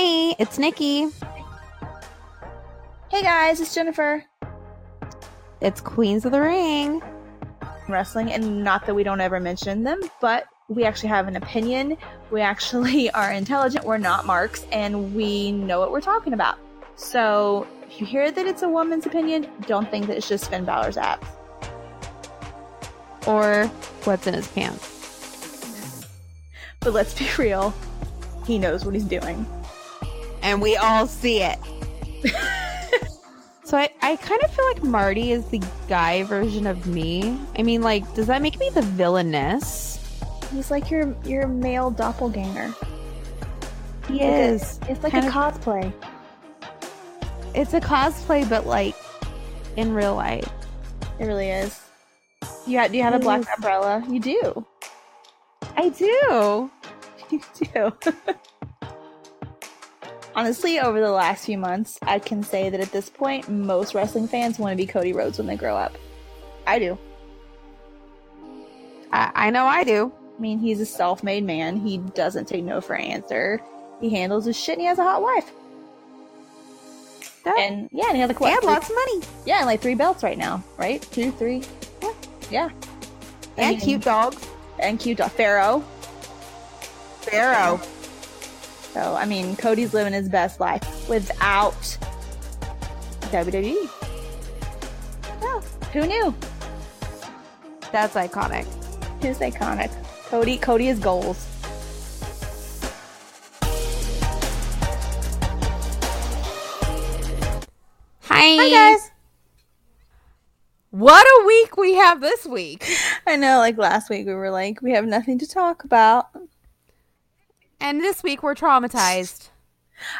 Hi, it's Nikki. Hey guys, it's Jennifer. It's Queens of the Ring. Wrestling, and not that we don't ever mention them, but we actually have an opinion. We actually are intelligent. We're not marks, and we know what we're talking about. So if you hear that it's a woman's opinion, don't think that it's just Finn Balor's abs. Or what's in his pants. But let's be real, he knows what he's doing. And we all see it. so I, I kind of feel like Marty is the guy version of me. I mean, like, does that make me the villainess? He's like your your male doppelganger. He is. It's like Kind a of- cosplay. It's a cosplay, but like in real life. It really is. You ha- do you have a black is. umbrella? You do. I do. You do. Honestly, over the last few months, I can say that at this point, most wrestling fans want to be Cody Rhodes when they grow up. I do. I, I know I do. I mean, he's a self made man. He doesn't take no for an answer. He handles his shit and he has a hot wife. Yeah. And yeah, and he has like He what, three- lots of money. Yeah, and like three belts right now, right? Two, three. Yeah. Yeah. I And cute dogs. And cute dog. Pharaoh. Pharaoh. So, I mean, Cody's living his best life without WWE. Oh, who knew? That's iconic. Who's iconic? Cody. Cody is goals. Hi. Hi guys. What a week we have this week. I know. Like last week, we were like, we have nothing to talk about. And this week we're traumatized.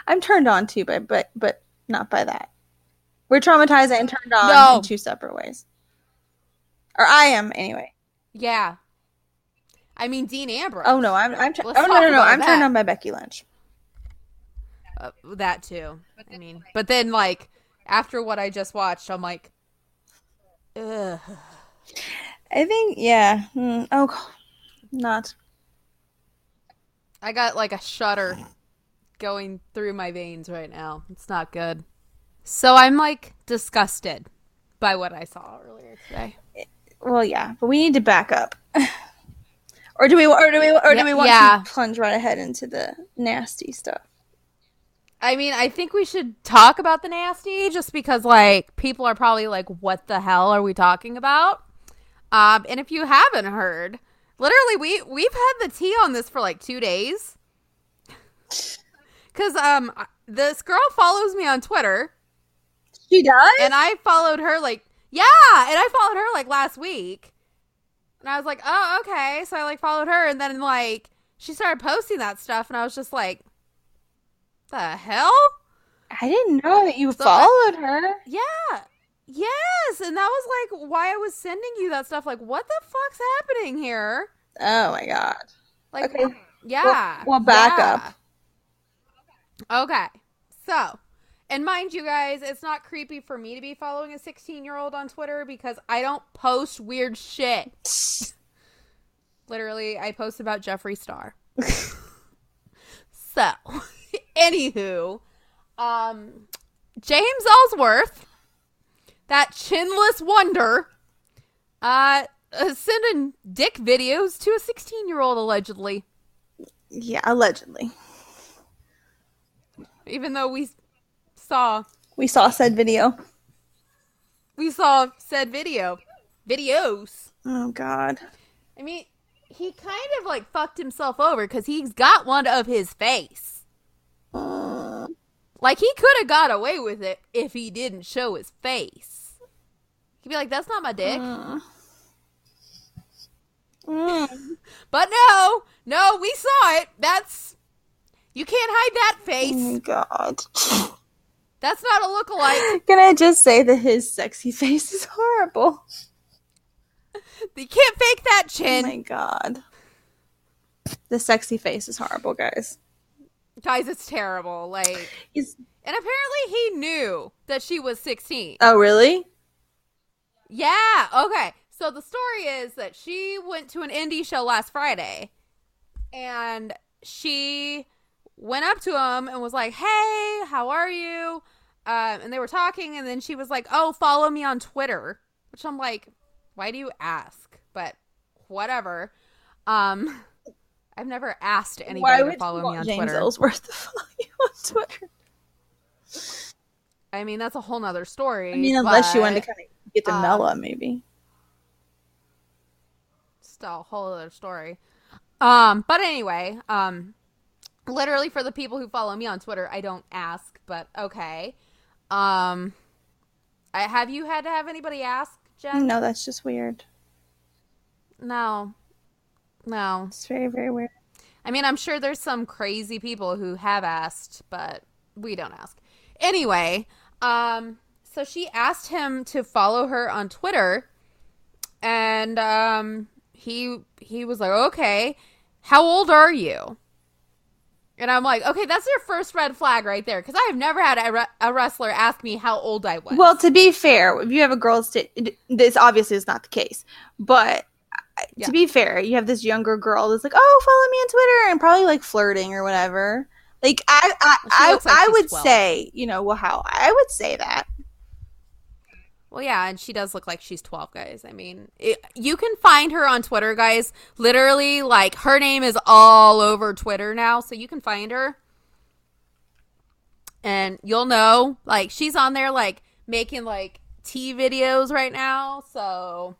I'm turned on too, but but but not by that. We're traumatized and turned on No. in two separate ways. Or I am anyway. Yeah. I mean Dean Ambrose. Oh no, I'm I'm. T- oh no no no, I'm turned on by Becky Lynch. Uh, that too. I mean, but then like after what I just watched, I'm like, ugh. I think yeah. Mm, oh, not. I got like a shudder going through my veins right now. It's not good. So I'm like disgusted by what I saw earlier today. Well, yeah, but we need to back up. or do we? Or do we? Or do we want yeah. to plunge right ahead into the nasty stuff? I mean, I think we should talk about the nasty just because like people are probably like what the hell are we talking about? Um and if you haven't heard, literally we we've had the tea on this for like 2 days. Cuz um this girl follows me on Twitter She does. and I followed her like yeah, and I followed her like last week. And I was like, "Oh, okay." So I like followed her and then like she started posting that stuff and I was just like, "The hell?" I didn't know that you So followed her. Yeah. Yes, and that was like why I was sending you that stuff. Like, what the fuck's happening here? Oh my god. Like, Okay. yeah. Well, well, back yeah. Okay, so, and mind you guys, it's not creepy for me to be following a 16 year old on Twitter because I don't post weird shit. Literally, I post about Jeffree Star. so, anywho, um, James Ellsworth, that chinless wonder, uh, uh, sending dick videos to a 16 year old allegedly. Yeah, allegedly. Even though we saw We saw said video. we saw said video videos. Oh god. I mean, he kind of like fucked himself over because he's got one of his face. Uh, Like he could have got away with it if he didn't show his face. He'd be like, "That's not my dick." uh. Mm. But no, no, we saw it. That's you can't hide that Oh face. my god. That's not a lookalike. Can I just say that his sexy face is horrible? You can't fake that chin. Oh my god. The sexy face is horrible, guys. Guys, it's terrible. Like, He's and apparently he knew that she was 16. Oh really? Yeah. Okay. So the story is that she went to an indie show last Friday and she went up to him and was like, "Hey, how are you?" Um, and they were talking, and then she was like, "Oh, follow me on Twitter," which I'm like, "Why do you ask?" But whatever. Um, I've never asked anybody to follow me on James Twitter. Ellsworth to follow you on Twitter? I mean, that's a whole nother story. I mean, unless you want to but kind of get to um, Mella, maybe. still a whole other story. Um, but anyway, um, literally for the people who follow me on Twitter, I don't ask, but okay. Um, I, have you had to have anybody ask, Jen? No, that's just weird. No. No. It's very, very weird. I mean, I'm sure there's some crazy people who have asked, but we don't ask. Anyway, um, so she asked him to follow her on Twitter, and um, he he was like, "Okay, how old are you?" And I'm like, "Okay, that's your first red flag right there," because I have never had a, re- a wrestler ask me how old I was. Well, to be fair, if you have a girl, st- this obviously is not the case. But Yeah. to be fair, you have this younger girl that's like, "Oh, follow me on Twitter," and probably like flirting or whatever. Like I, I, I, like I would 12. say, you know, well, how I would say that. Well, yeah, and she does look like she's 12, guys. I mean, it, you can find her on Twitter, guys. Literally, like, her name is all over Twitter now, so you can find her. And you'll know, like, she's on there, like, making, like, tea videos right now, so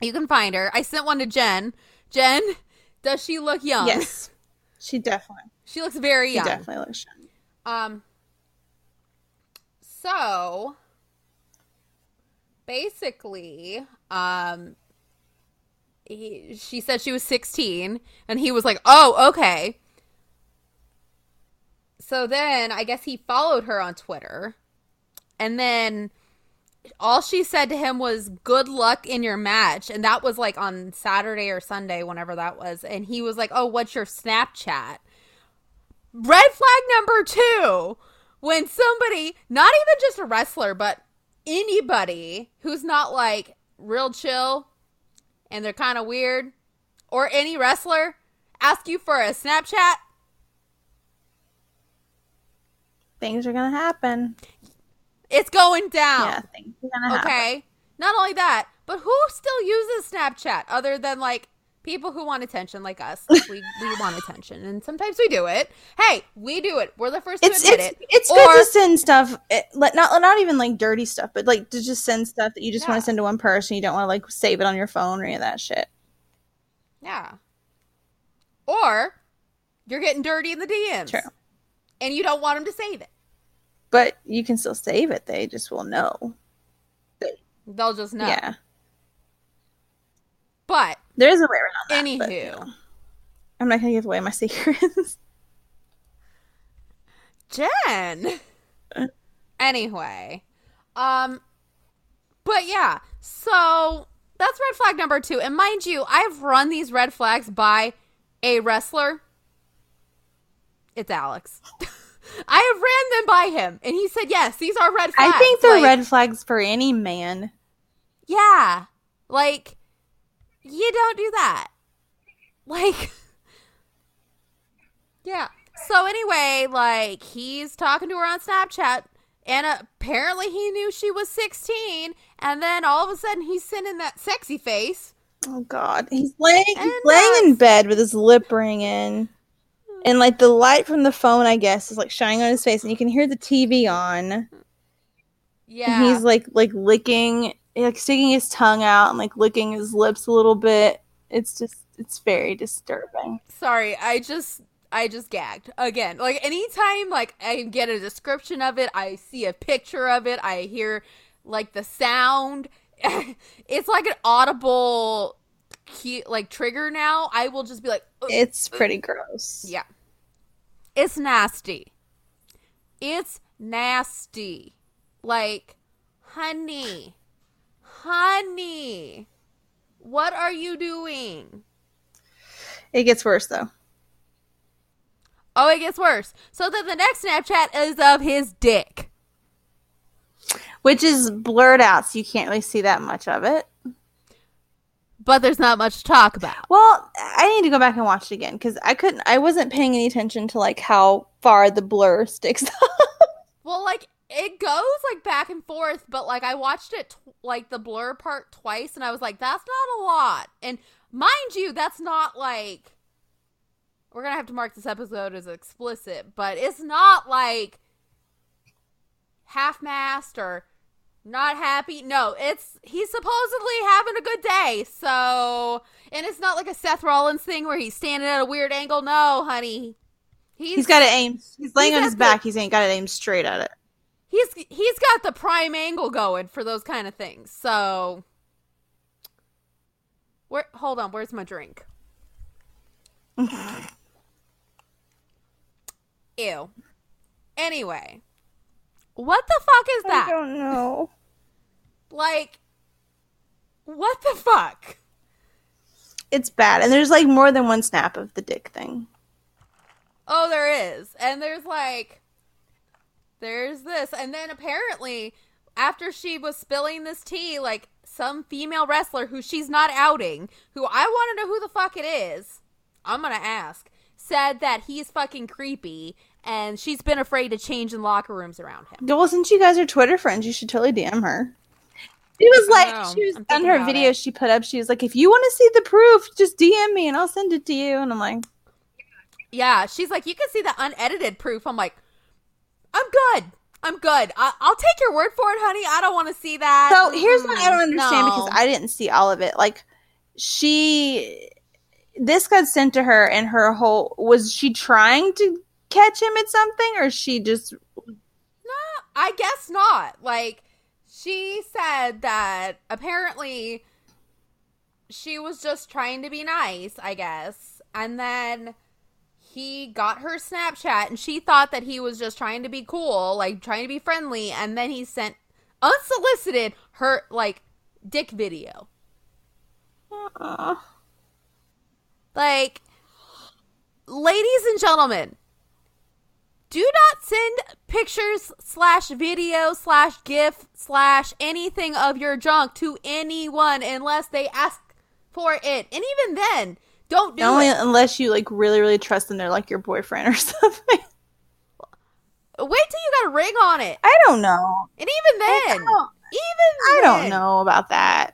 you can find her. I sent one to Jen. Jen, does she look young? Yes, she definitely, She looks very she young. definitely looks young. Um. So basically, um, he, she said she was 16, and he was like, "Oh, okay." So then, I guess he followed her on Twitter, and then all she said to him was "Good luck in your match," and that was like on Saturday or Sunday, whenever that was. And he was like, "Oh, what's your Snapchat?" red flag number two when somebody not even just a wrestler but anybody who's not like real chill and they're kind of weird or any wrestler ask you for a snapchat Things are gonna happen. it's going down Yeah, things are gonna happen. okay not only that but who still uses snapchat other than like people who want attention like us we, we want attention and sometimes we do it hey we do it we're the first to admit it's it it's Or- good to send stuff, it, not not even like dirty stuff, but like to just send stuff that you just want to send to one person. You don't want to like save it on your phone or any of that shit. Yeah. Or you're getting dirty in the DMs. True. And you don't want them to save it. But you can still save it. They just will know. They'll just know. Yeah, But there is a way around that. anywho, but, you know, I'm not gonna give away my secrets. Jen. anyway, um, but yeah, so that's red flag number two. And mind you, I've run these red flags by a wrestler. It's Alex. I have ran them by him, and he said, "Yes, these are red flags." I think they're Like, red flags for any man. Yeah. Like, you don't do that. Like, yeah. So, anyway, like, he's talking to her on Snapchat, and apparently he knew she was 16, and then all of a sudden he's sending that sexy face. Oh God, he's laying he's And, laying in uh, bed with his lip ring in, and like the light from the phone, I guess, is like shining on his face, and you can hear the TV on. Yeah. And he's like like licking, like sticking his tongue out and like licking his lips a little bit. It's just it's very disturbing. Sorry, I just. I just gagged again. Like anytime like I get a description of it, I see a picture of it, I hear like the sound. it's like an audible key, like trigger now. I will just be like, "Ugh." It's pretty gross. yeah, it's nasty. It's nasty. Like, honey, honey, what are you doing? It gets worse though. Oh, it gets worse. So then the next Snapchat is of his dick. Which is blurred out, so you can't really see that much of it. but there's not much to talk about. Well, I need to go back and watch it again because I couldn't. I wasn't paying any attention to like how far the blur sticks. Well, like it goes like back and forth, but like I watched it tw- like the blur part twice, and I was like, that's not a lot. And mind you, that's not like we're gonna have to mark this episode as explicit, but it's not like half mast or not happy. No, it's he's supposedly having a good day. So, and it's not like a Seth Rollins thing where he's standing at a weird angle. No, honey. he's got it aimed. He's laying he's on his the- back. He's ain't got it aimed straight at it. He's he's got the prime angle going for those kind of things. So where hold on, where's my drink? Ew. Anyway, what the fuck is that? I don't know. Like what the fuck? It's bad, and there's like more than one snap of the dick thing. Oh, there is. And there's like there's this and then apparently after she was spilling this tea like some female wrestler who she's not outing, who I want to know who the fuck it is. I'm going to ask. Said that he's fucking creepy and she's been afraid to change in locker rooms around him. Well, since you guys are Twitter friends, you should totally DM her. She was like, know. she was on her video it. she put up. She was like, if you want to see the proof, just DM me and I'll send it to you. And I'm like, Yeah, she's like, you can see the unedited proof. I'm like, I'm good. I'm good. I- I'll take your word for it, honey. I don't want to see that. So here's what I don't understand no. because I didn't see all of it. Like she, this got sent to her, and her whole was she trying to catch him at something, or she just No, I guess not. Like, she said that apparently she was just trying to be nice, I guess. And then he got her Snapchat and she thought that he was just trying to be cool, like trying to be friendly. And then he sent unsolicited her, like, dick video. uh, Like, ladies and gentlemen, do not send pictures slash video slash gif slash anything of your junk to anyone unless they ask for it. And even then, don't do only it. unless you like really really trust them. They're like your boyfriend or something. Wait till you got a ring on it. I don't know. And even then, I don't, even I don't then- know about that.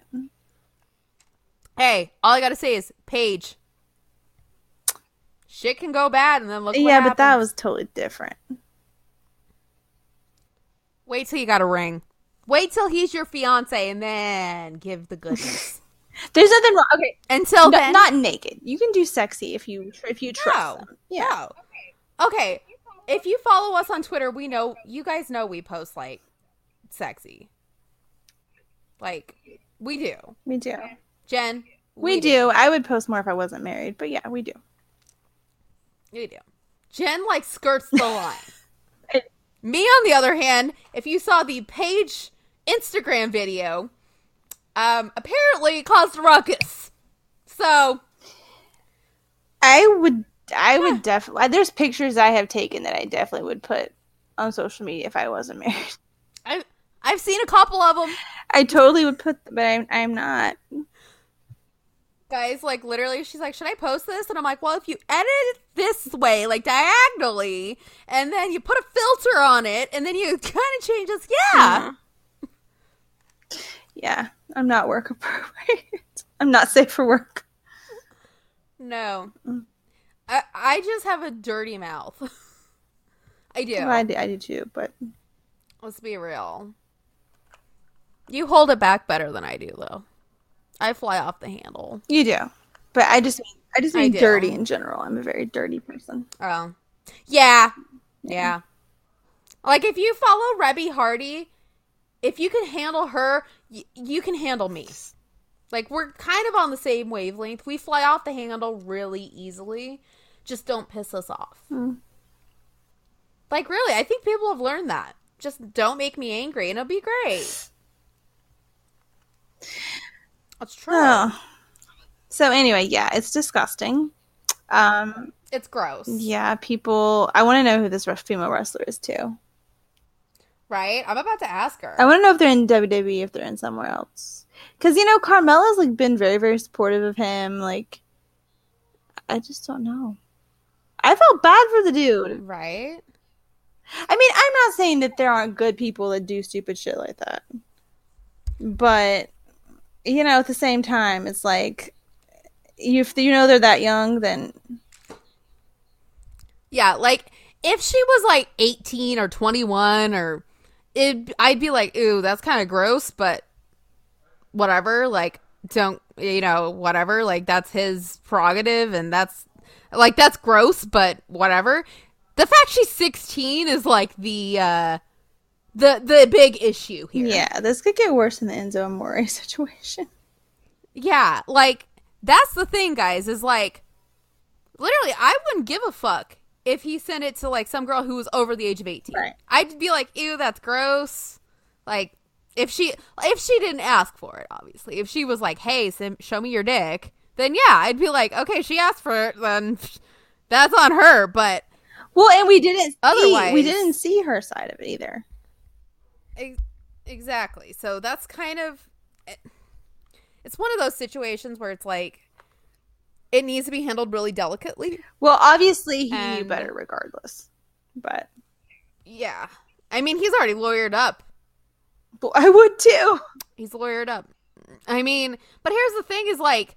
Hey, all I gotta say is Paige. Shit can go bad, and then look. Yeah, but that was totally different. Wait till you got a ring. Wait till he's your fiance, and then give the goodness. There's nothing wrong. Okay, Until no- then, not naked. You can do sexy if you if you trust No. Yeah. No. Okay. If you follow us on Twitter, we know you guys know we post like sexy. Like we do. We do. Jen. We, do. I would post more if I wasn't married, but yeah, we do. We do. Jen like skirts the line. Me on the other hand, if you saw the page Instagram video, um apparently it caused a ruckus. So I would I would definitely there's pictures I have taken that I definitely would put on social media if I wasn't married. I I've seen a couple of them. I totally would put but I'm I'm not. guys like literally she's like should i post this and i'm like well if you edit it this way like diagonally and then you put a filter on it and then you kind of change this yeah Yeah, I'm not work appropriate. I'm not safe for work. no mm. I, I just have a dirty mouth i do Well, I do, I do too, but let's be real you hold it back better than i do though i fly off the handle you do. But I just mean I just mean do. dirty in general. I'm a very dirty person. Oh, yeah, yeah. Like if you follow Reby Hardy, if you can handle her, y- you can handle me. Like we're kind of on the same wavelength. We fly off the handle really easily. Just don't piss us off. Hmm. Like really, I think people have learned that. Just don't make me angry, and it'll be great. That's true. Oh. So anyway, yeah, it's disgusting. Um, It's gross. yeah, people. I want to know who this female wrestler is too. Right? I'm about to ask her. I want to know if they're in WWE, if they're in somewhere else. Because you know, Carmella's like been very, very supportive of him. Like, I just don't know. I felt bad for the dude. Right? I mean, I'm not saying that there aren't good people that do stupid shit like that, but you know, at the same time, it's like if you know they're that young, then Yeah, like if she was like 18 or 21 or it I'd be like, "Ooh, that's kind of gross," but whatever, like don't, you know, whatever, like that's his prerogative and that's like that's gross, but whatever. The fact she's 16 is like the uh the the big issue here. yeah, this could get worse in the Enzo Amore situation. Yeah, like that's the thing, guys. Is like literally, I wouldn't give a fuck if he sent it to like some girl who was over the age of eighteen. Right. I'd be like, ew, that's gross. Like if she if she didn't ask for it, obviously. If she was like, hey, sim- show me your dick, then yeah, I'd be like, okay, she asked for it, then that's on her. But Well, and we didn't see, Otherwise- we didn't see her side of it either. Ex- exactly. So that's kind of eh, it's one of those situations where it's like it needs to be handled really delicately. Well, obviously he knew better regardless, but Yeah. I mean, he's already lawyered up. well, I would too. He's lawyered up. I mean, but here's the thing is like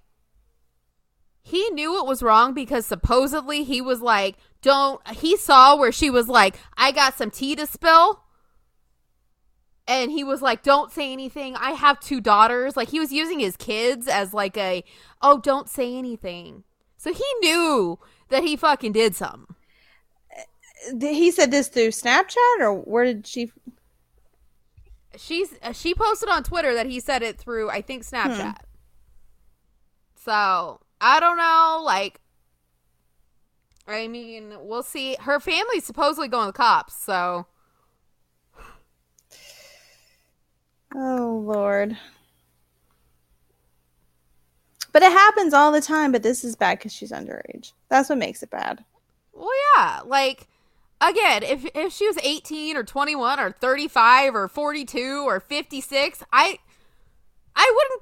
he knew it was wrong because supposedly he was like, don't he saw where she was like, I got some tea to spill. And he was like, Don't say anything. I have two daughters. Like he was using his kids as like a oh, don't say anything. So he knew that he fucking did something. He said this through Snapchat, or where did she? she's uh, she posted on Twitter that he said it through I think Snapchat. So I don't know. Like, I mean, we'll see. Her family's supposedly going to the cops. So Oh Lord. But it happens all the time. But this is bad because she's underage. That's what makes it bad. well, yeah. Like again, if if she was eighteen or twenty one or thirty five or forty two or fifty six, I I wouldn't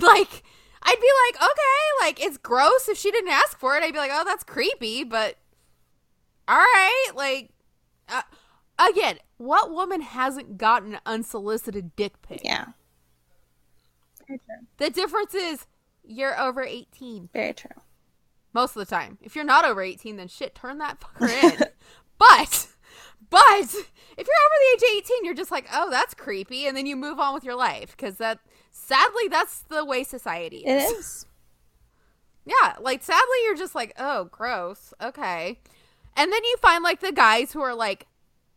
care. Like. I'd be like, okay, like it's gross if she didn't ask for it. I'd be like, oh, that's creepy, but all right, like uh, again, what woman hasn't gotten an unsolicited dick pic? Yeah. Very true. The difference is you're over 18 Very true. most of the time. If you're not over 18, then shit, turn that fucker in. but but if you're over the age of 18, you're just like, "Oh, that's creepy," and then you move on with your life cuz that sadly that's the way society It is. is. Yeah, like sadly you're just like, "Oh, gross." Okay. And then you find like the guys who are like,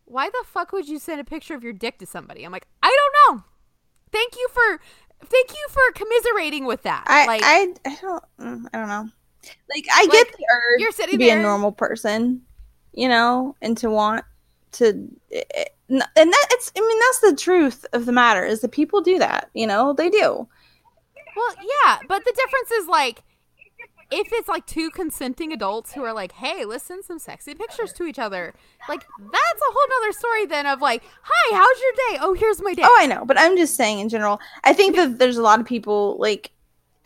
"Why the fuck would you send a picture of your dick to somebody?" I'm like, "I don't know." Thank you for thank you for commiserating with that. I like I I don't mm, I don't know. Like I Like, get the urge you're sitting to be there- a normal person, you know, and to want to and that it's I mean that's the truth of the matter is that people do that, you know, they do. Well, yeah, but the difference is like if it's like two consenting adults who are like, "Hey, let's send some sexy pictures to each other," like that's a whole nother story then of like, "Hi, how's your day? Oh, here's my day." Oh, I know, but I'm just saying in general. I think that there's a lot of people like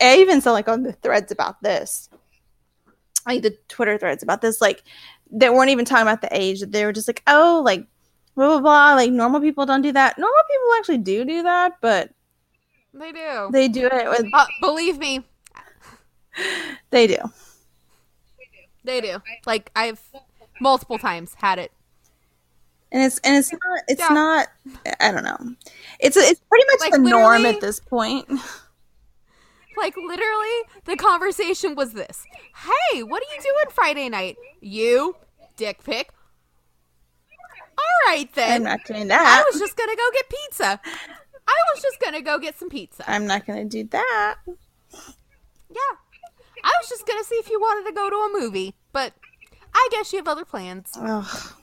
I even saw like on the threads about this, like the Twitter threads about this, like they weren't even talking about the age. They were just like, oh, like blah blah blah. Like normal people don't do that. Normal people actually do do that, but They do. they do it with Uh, believe me, they do. they do. Like I've multiple times had it. And it's and it's not it's Yeah. not I don't know. It's it's pretty much Like, the norm at this point. Like literally, the conversation was this: "Hey, what are you doing Friday night? You dick pic." All right then. I'm not doing that. I was just gonna go get pizza. I was just gonna go get some pizza. I'm not gonna do that. Yeah. I was just gonna see if you wanted to go to a movie, but I guess you have other plans. Ugh.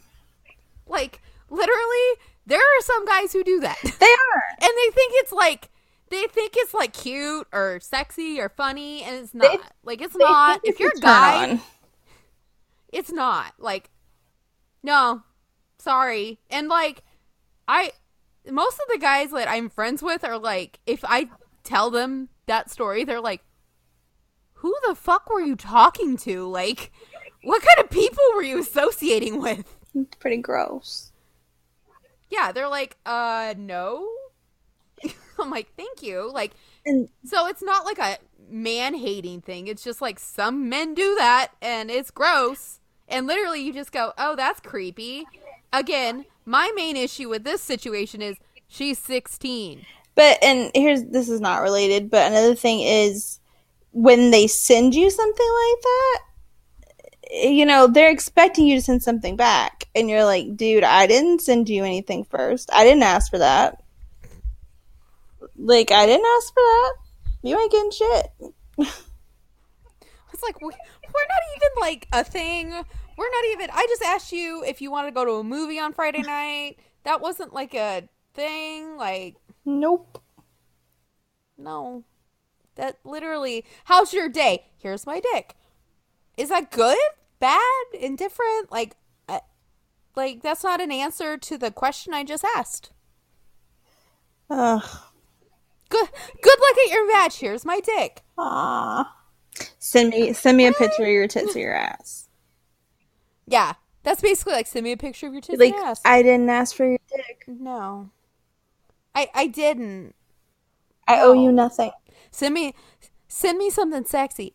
Like, literally, there are some guys who do that. They are. And they think it's like they think it's like cute or sexy or funny and it's not. They- like it's not. If you're a guy, on. it's not. Like no. Sorry. And like I most of the guys that I'm friends with are like, if I tell them that story, they're like, "Who the fuck were you talking to? Like, what kind of people were you associating with?" It's pretty gross. Yeah, they're like, "Uh, no." I'm like, "Thank you." Like, And so it's not like a man hating thing. It's just like some men do that, and it's gross. And literally, you just go, "Oh, that's creepy." Again, my main issue with this situation is she's 16. But and here's this is not related, but another thing is when they send you something like that, you know, they're expecting you to send something back and you're like, "Dude, I didn't send you anything first. I didn't ask for that." Like, I didn't ask for that. You ain't getting shit. It's like we, we're not even like a thing. We're not even. I just asked you if you wanted to go to a movie on Friday night. That wasn't like a thing. Like Nope. no, that literally. How's your day? Here's my dick. Is that good? Bad? Indifferent? Like, uh, like that's not an answer to the question I just asked. Ugh. Good. Good luck at your match. Here's my dick. Aw. Send me send me a picture of your tits or your ass. Yeah, that's basically like send me a picture of your tits Like ass. I didn't ask for your dick. no, I I didn't. I owe you nothing. Send me send me something sexy.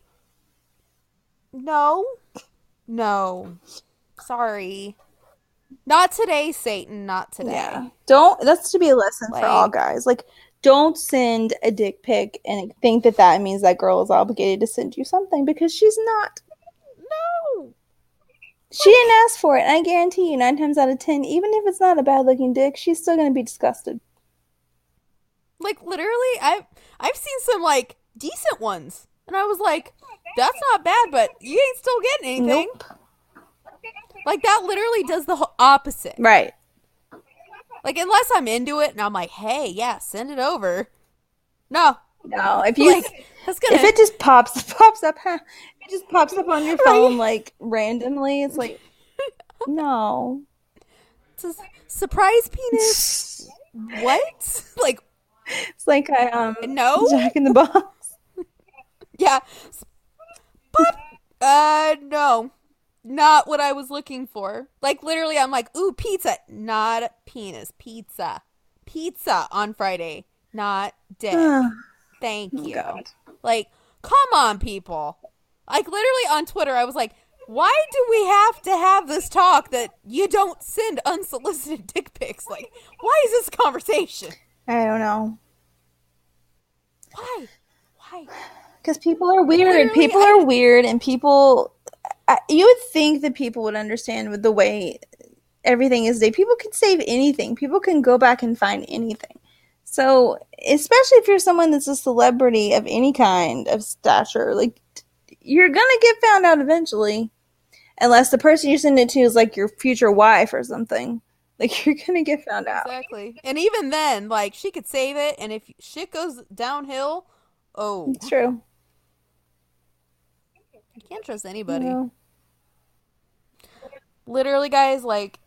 No. No. Sorry. Not today, Satan, not today. Yeah. Don't. That's to be a lesson for all guys. Like, don't send a dick pic and think that that means that girl is obligated to send you something because she's not. No. She didn't ask for it. And I guarantee you, nine times out of ten, even if it's not a bad looking dick, she's still gonna be disgusted. Like literally I've I've seen some like decent ones. And I was like, that's not bad, but you ain't still getting anything. Nope. Like that literally does the opposite. Right. Like unless I'm into it and I'm like, hey, yeah, send it over. No, No. If you like that's gonna. if it just pops pops up, huh, it just pops up on your phone like randomly. It's like, no. it's a surprise penis. what? Like It's like I um no? Jack in the Box. Yeah. Pop. Uh, no. Not what I was looking for. Like literally, I'm like, ooh, pizza, not penis, pizza, pizza on Friday, not dick. Thank you. Oh, Like, come on, people. Like, literally on Twitter, I was like, why do we have to have this talk that you don't send unsolicited dick pics? Like, why is this conversation? I don't know. Why? Why? Because people are weird. Literally, people I- are weird, and people. I, you would think that people would understand with the way everything is today. People can save anything. People can go back and find anything. So, especially if you're someone that's a celebrity of any kind of stature, like you're gonna get found out eventually, unless the person you send it to is like your future wife or something. Like you're gonna get found out. Exactly. And even then, like, she could save it, and if shit goes downhill, oh, It's true. I can't trust anybody. No. Literally, guys, like,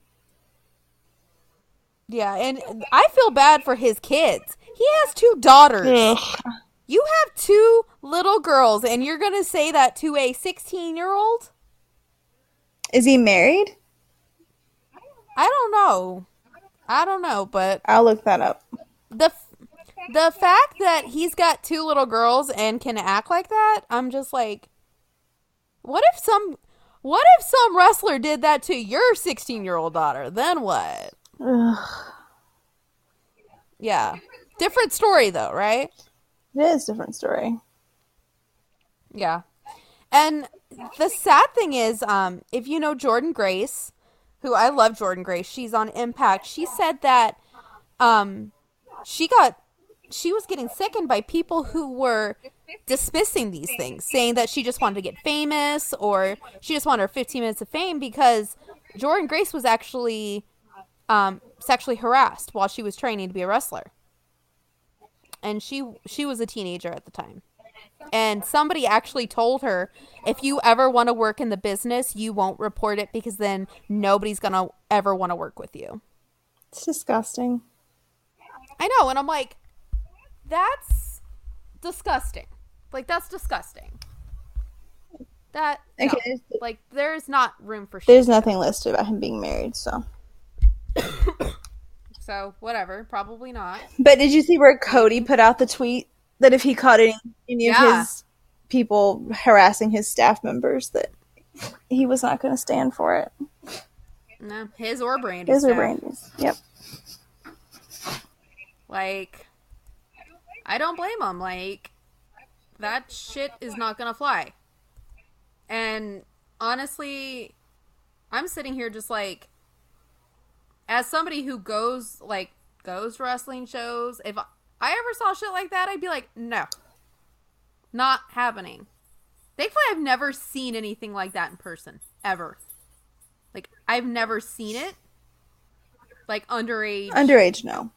yeah, and I feel bad for his kids. He has two daughters. Ugh. You have two little girls, and you're gonna say that to a 16 year old? Is he married? I don't know. I don't know, but I'll look that up. the the fact that he's got two little girls and can act like that, I'm just like, what if some, what if some wrestler did that to your 16 year old daughter? Then what? Ugh. Yeah, different story though, right? It is a different story. Yeah. And the sad thing is, um, if you know Jordynne Grace, who I love Jordynne Grace, she's on Impact. She said that um, she got she was getting sickened by people who were dismissing these things, saying that she just wanted to get famous or she just wanted her 15 minutes of fame because Jordynne Grace was actually um, sexually harassed while she was training to be a wrestler. And she she was a teenager at the time. And somebody actually told her, if you ever want to work in the business, you won't report it because then nobody's going to ever want to work with you. It's disgusting. I know, and I'm like, that's disgusting. Like that's disgusting. That no. Okay. like there's not room for shit. There's nothing listed about him being married, so. So whatever, probably not. But did you see where Cody put out the tweet that if he caught any, any of his people harassing his staff members, that he was not going to stand for it? No, his or Brandi's. His or. Brandi's. Yep. Like, I don't blame him. Like, that shit is not gonna fly. And honestly, I'm sitting here just like, as somebody who goes like goes to wrestling shows, if I ever saw shit like that, I'd be like, no, not happening. Thankfully, I've never seen anything like that in person ever. Like, I've never seen it. Like underage. Underage, no.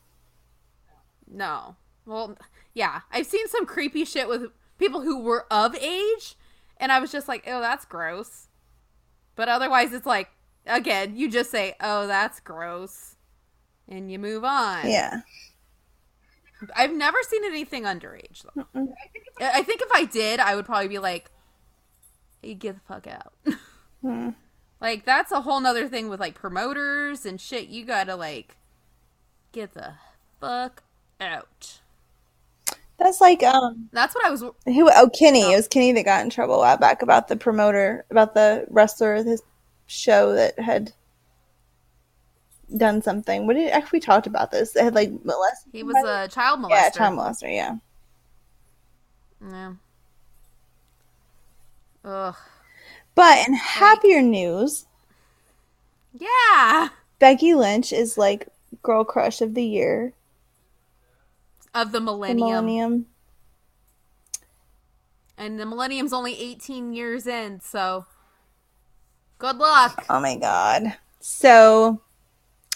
No. Well, yeah. I've seen some creepy shit with people who were of age, and I was just like, oh, that's gross. But otherwise, it's like, again, you just say, oh, that's gross. And you move on. Yeah. I've never seen anything underage, though. I I think if I did, I would probably be like, hey, get the fuck out. Hmm. like, that's a whole nother thing with, like, promoters and shit. You gotta, like, get the fuck out. That's like um That's what I was. who oh Kenny. It was Kenny that got in trouble a while back about the promoter about the wrestler of his show that had done something. What did actually we talked about this? That had like molested He was a child molester. yeah, child molester, yeah. Yeah. Ugh. But in happier news, Yeah. Becky Lynch is like girl crush of the year. Of the The millennium. millennium. And the millennium's only 18 years in, so good luck. Oh my god. So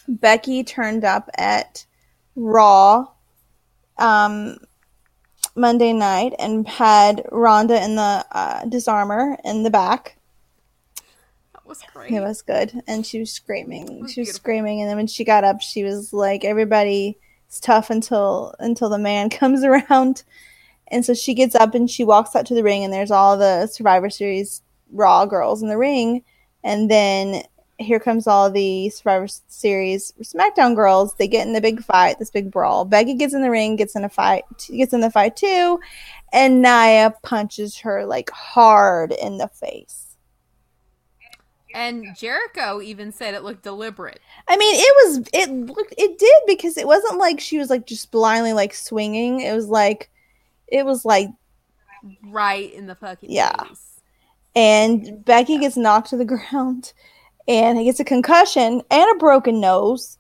Becky turned up at Raw um Monday night and had Ronda in the uh, Dis-arm-her in the back. That was great. It was good, and she was screaming. was She was beautiful. screaming, and then when she got up, she was like, "Everybody, it's tough until until the man comes around." And so she gets up and she walks out to the ring, and there's all the Survivor Series Raw girls in the ring, and then here comes all the Survivor Series SmackDown girls. They get in the big fight, this big brawl. Becky gets in the ring, gets in a fight, gets in the fight too, and Nia punches her like hard in the face. And Jericho even said it looked deliberate. I mean, it was it looked it did because it wasn't like she was like just blindly like swinging. It was like it was like Right in the fucking Yeah. face. and Becky gets knocked to the ground and he gets a concussion and a broken nose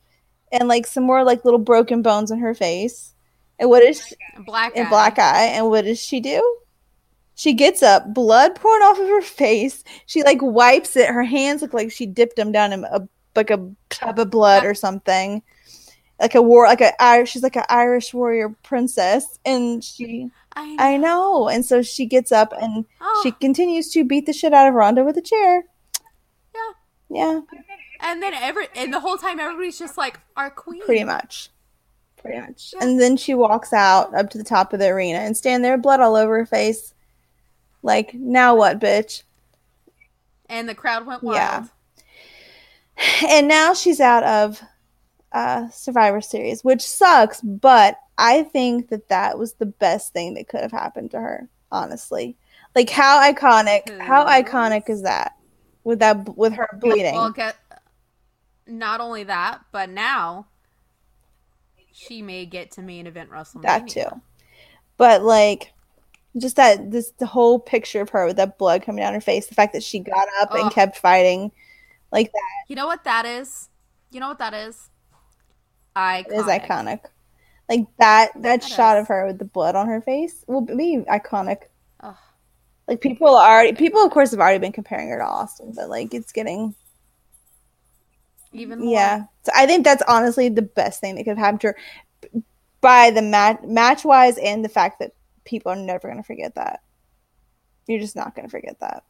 and like some more like little broken bones in her face. And what is she, black and eye. black eye and what does she do? She gets up, blood pouring off of her face. She like wipes it. Her hands look like she dipped them down in a like a tub of blood or something. Like a war, like a Irish. She's like an Irish warrior princess, and she, I, I know. And so she gets up and oh, she continues to beat the shit out of Ronda with a chair. Yeah. Yeah, And then every and the whole time everybody's just like our queen. pretty much, pretty much. And then she walks out up to the top of the arena and stand there, blood all over her face. Like now what, bitch? And the crowd went wild. Yeah. and now she's out of uh, Survivor Series, which sucks. But I think that that was the best thing that could have happened to her. Honestly, like how iconic, how iconic is that? With that, with her bleeding. Well, get not only that, but now she may get to main event WrestleMania. that too. But like, just that this the whole picture of her with that blood coming down her face, the fact that she got up and oh. kept fighting, like that You know what that is? You know what that is? Iconic. is iconic. Like that that That shot is. of her with the blood on her face will be iconic. Like people are already people of course have already been comparing her to Austin, but like it's getting Even more. yeah. So I think that's honestly the best thing that could have happened to her by the match match wise and the fact that people are never gonna forget that. You're just not gonna forget that.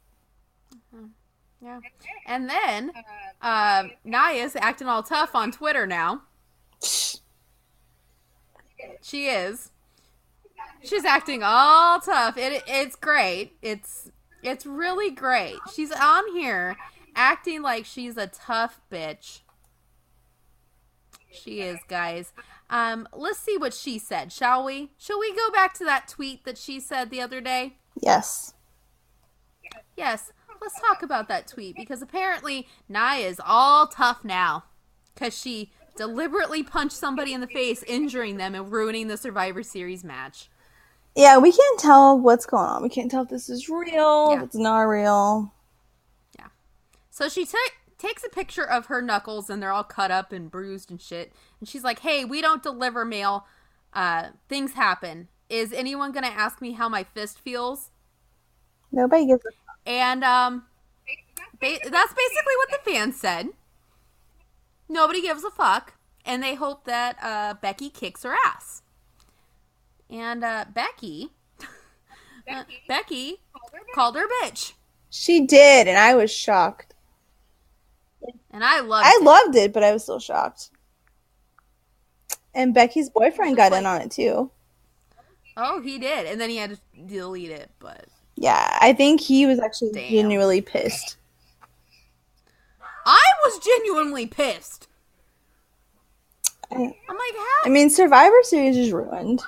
Yeah. And then uh, Nia's acting all tough on Twitter now. She is. She's acting all tough. It it's great. It's it's really great. She's on here acting like she's a tough bitch. She is, guys. Um, let's see what she said, shall we? Shall we go back to that tweet that she said the other day? Yes. Yes. Let's talk about that tweet because apparently Nia is all tough now because she deliberately punched somebody in the face, injuring them and ruining the Survivor Series match. Yeah, we can't tell what's going on. We can't tell if this is real, Yeah. if it's not real. Yeah. So she ta- takes a picture of her knuckles and they're all cut up and bruised and shit. And she's like, hey, we don't deliver mail. Uh, things happen. Is anyone going to ask me how my fist feels? Nobody gives a fuck. And um, ba- that's basically what the fans said. Nobody gives a fuck. And they hope that uh, Becky kicks her ass. And uh, Becky, uh, Becky called her bitch. She did, and I was shocked. And I loved I it. loved it, but I was still shocked. And Becky's boyfriend got in on it too. Oh, he did. And then he had to delete it, but Yeah, I think he was actually Damn. genuinely pissed. I was genuinely pissed. I, I'm like, how? I mean, Survivor Series is ruined.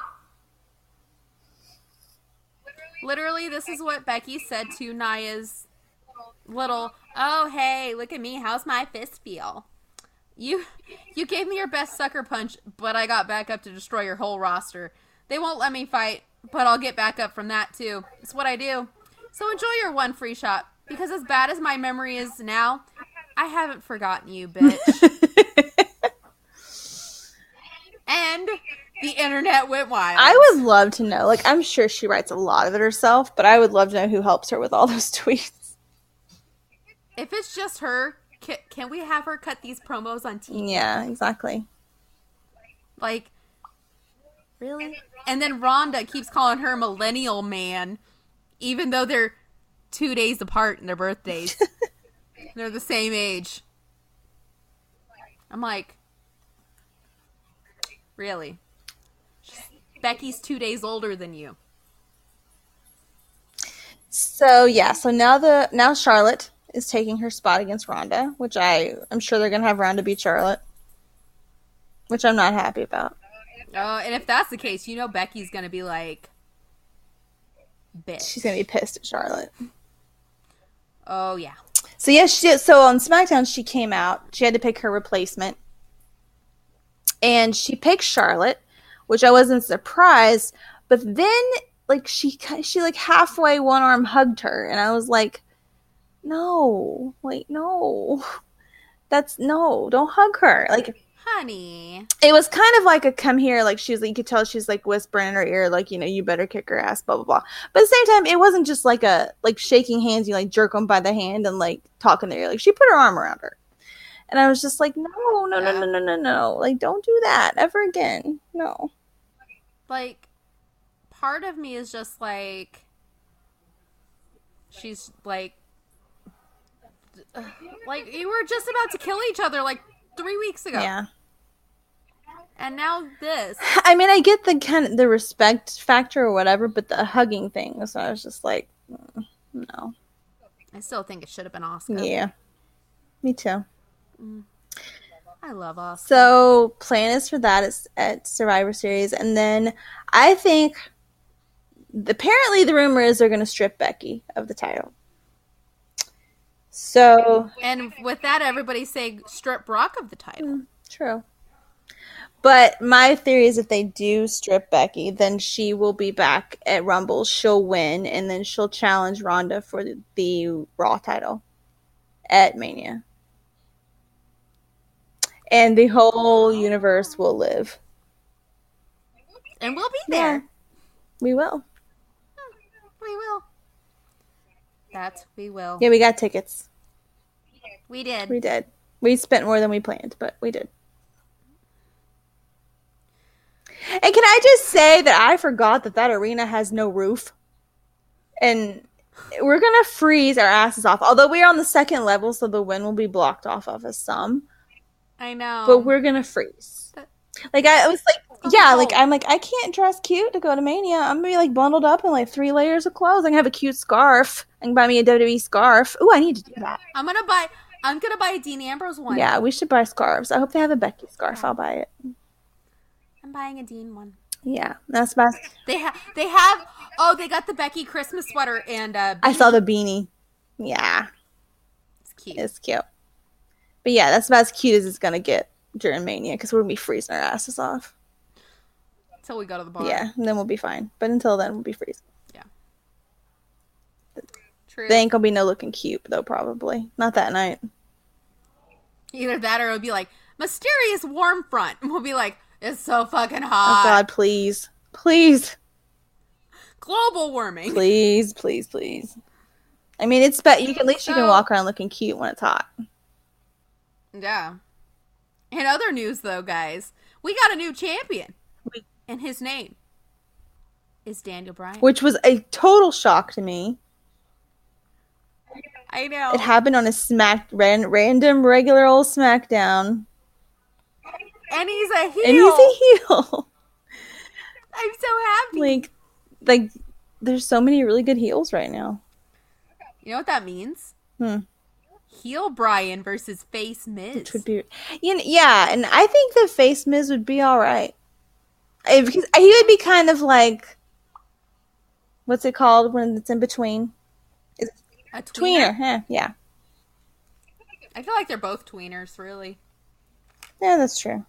Literally, this is what Becky said to Nia's little, oh, hey, look at me. How's my fist feel? You you gave me your best sucker punch, but I got back up to destroy your whole roster. They won't let me fight, but I'll get back up from that too. It's what I do. So enjoy your one free shot. Because as bad as my memory is now, I haven't forgotten you, bitch. and the internet went wild. I would love to know. Like, I'm sure she writes a lot of it herself, but I would love to know who helps her with all those tweets. If it's just her, can, can we have her cut these promos on TV? Yeah, exactly. Like, really? And then Ronda keeps calling her millennial man, even though they're two days apart in their birthdays. they're the same age. I'm like, really? Becky's two days older than you. So yeah, so now the now Charlotte is taking her spot against Ronda, which I I'm sure they're gonna have Ronda beat Charlotte, which I'm not happy about. Oh, and if that's the case, you know Becky's gonna be like, bitch. She's gonna be pissed at Charlotte. oh yeah. So yes, she so on SmackDown she came out. She had to pick her replacement, and she picked Charlotte, which I wasn't surprised. But then, like she she like halfway one arm hugged her, and I was like, no, like no, that's no, don't hug her. Like Honey. it was kind of like a come here, like she was like you could tell she's like whispering in her ear, like, you know, you better kick her ass, blah blah blah. But at the same time, it wasn't just like a like shaking hands, you like jerk them by the hand and like talking there. Like she put her arm around her. And I was just like, no, no, no, no, no, no, no. Like, don't do that ever again. No. Like part of me is just like she's like like you were just about to kill each other like three weeks ago Yeah. and now this I mean, I get the kind of the respect factor or whatever, but the hugging thing. So I was just like, mm, no. i still think it should have been Asuka Yeah. Me too. I love Asuka. So plan is for that. Is at Survivor Series, and then I think apparently the rumor is they're going to strip Becky of the title. So and with that everybody say strip brock of the title. Hmm, true, but my theory is if they do strip Becky, then she will be back at Rumble. She'll win, and then she'll challenge Ronda for the, the Raw title at Mania, and the whole universe will live. and we'll be there We will. we will that we will Yeah, we got tickets. we did We did. We spent more than we planned, but we did. And can I just say that I forgot that that arena has no roof, and we're gonna freeze our asses off. Although we are on the second level, so the wind will be blocked off of us some, i know but we're gonna freeze. That- Like I was like, gonna yeah, be like. I'm like I can't dress cute to go to Mania. I'm gonna be like bundled up in like three layers of clothes. I can have a cute scarf. I can buy me a WWE scarf. Ooh, I need to do that. I'm gonna buy. I'm gonna buy a Dean Ambrose one. Yeah, we should buy scarves. I hope they have a Becky scarf. I'll buy it. I'm buying a Dean one. Yeah, that's best. They have. They have. Oh, they got the Becky Christmas sweater and uh. I saw the beanie. Yeah, It's cute. it's cute. But yeah, that's about as cute as it's gonna get during Mania because we're gonna be freezing our asses off. Until we go to the bar. Yeah, and then we'll be fine. But until then, we'll be freezing. Yeah. True. They ain't gonna be no looking cute though. Probably not that night. Either that or it'll be like mysterious warm front. And we'll be like, it's so fucking oh, hot." Oh. God, please, please. Global warming. Please, please, please. I mean, it's bet you can at least you can walk around looking cute when it's hot. Yeah. In other news, though, guys, we got a new champion, We- and his name is Daniel Bryan. Which was a total shock to me. I know. It happened on a smack ran, random regular old SmackDown, and he's a heel. and he's a heel. I'm so happy. like, like there's so many really good heels right now. you know what that means? Hmm. Heel Bryan versus face Miz. Which would be, you know, yeah, and I think the face Miz would be all right. Because he would be kind of like, what's it called when it's in between? a tweener. Tweener, yeah, yeah, I feel like they're both tweeners, really. yeah. That's true.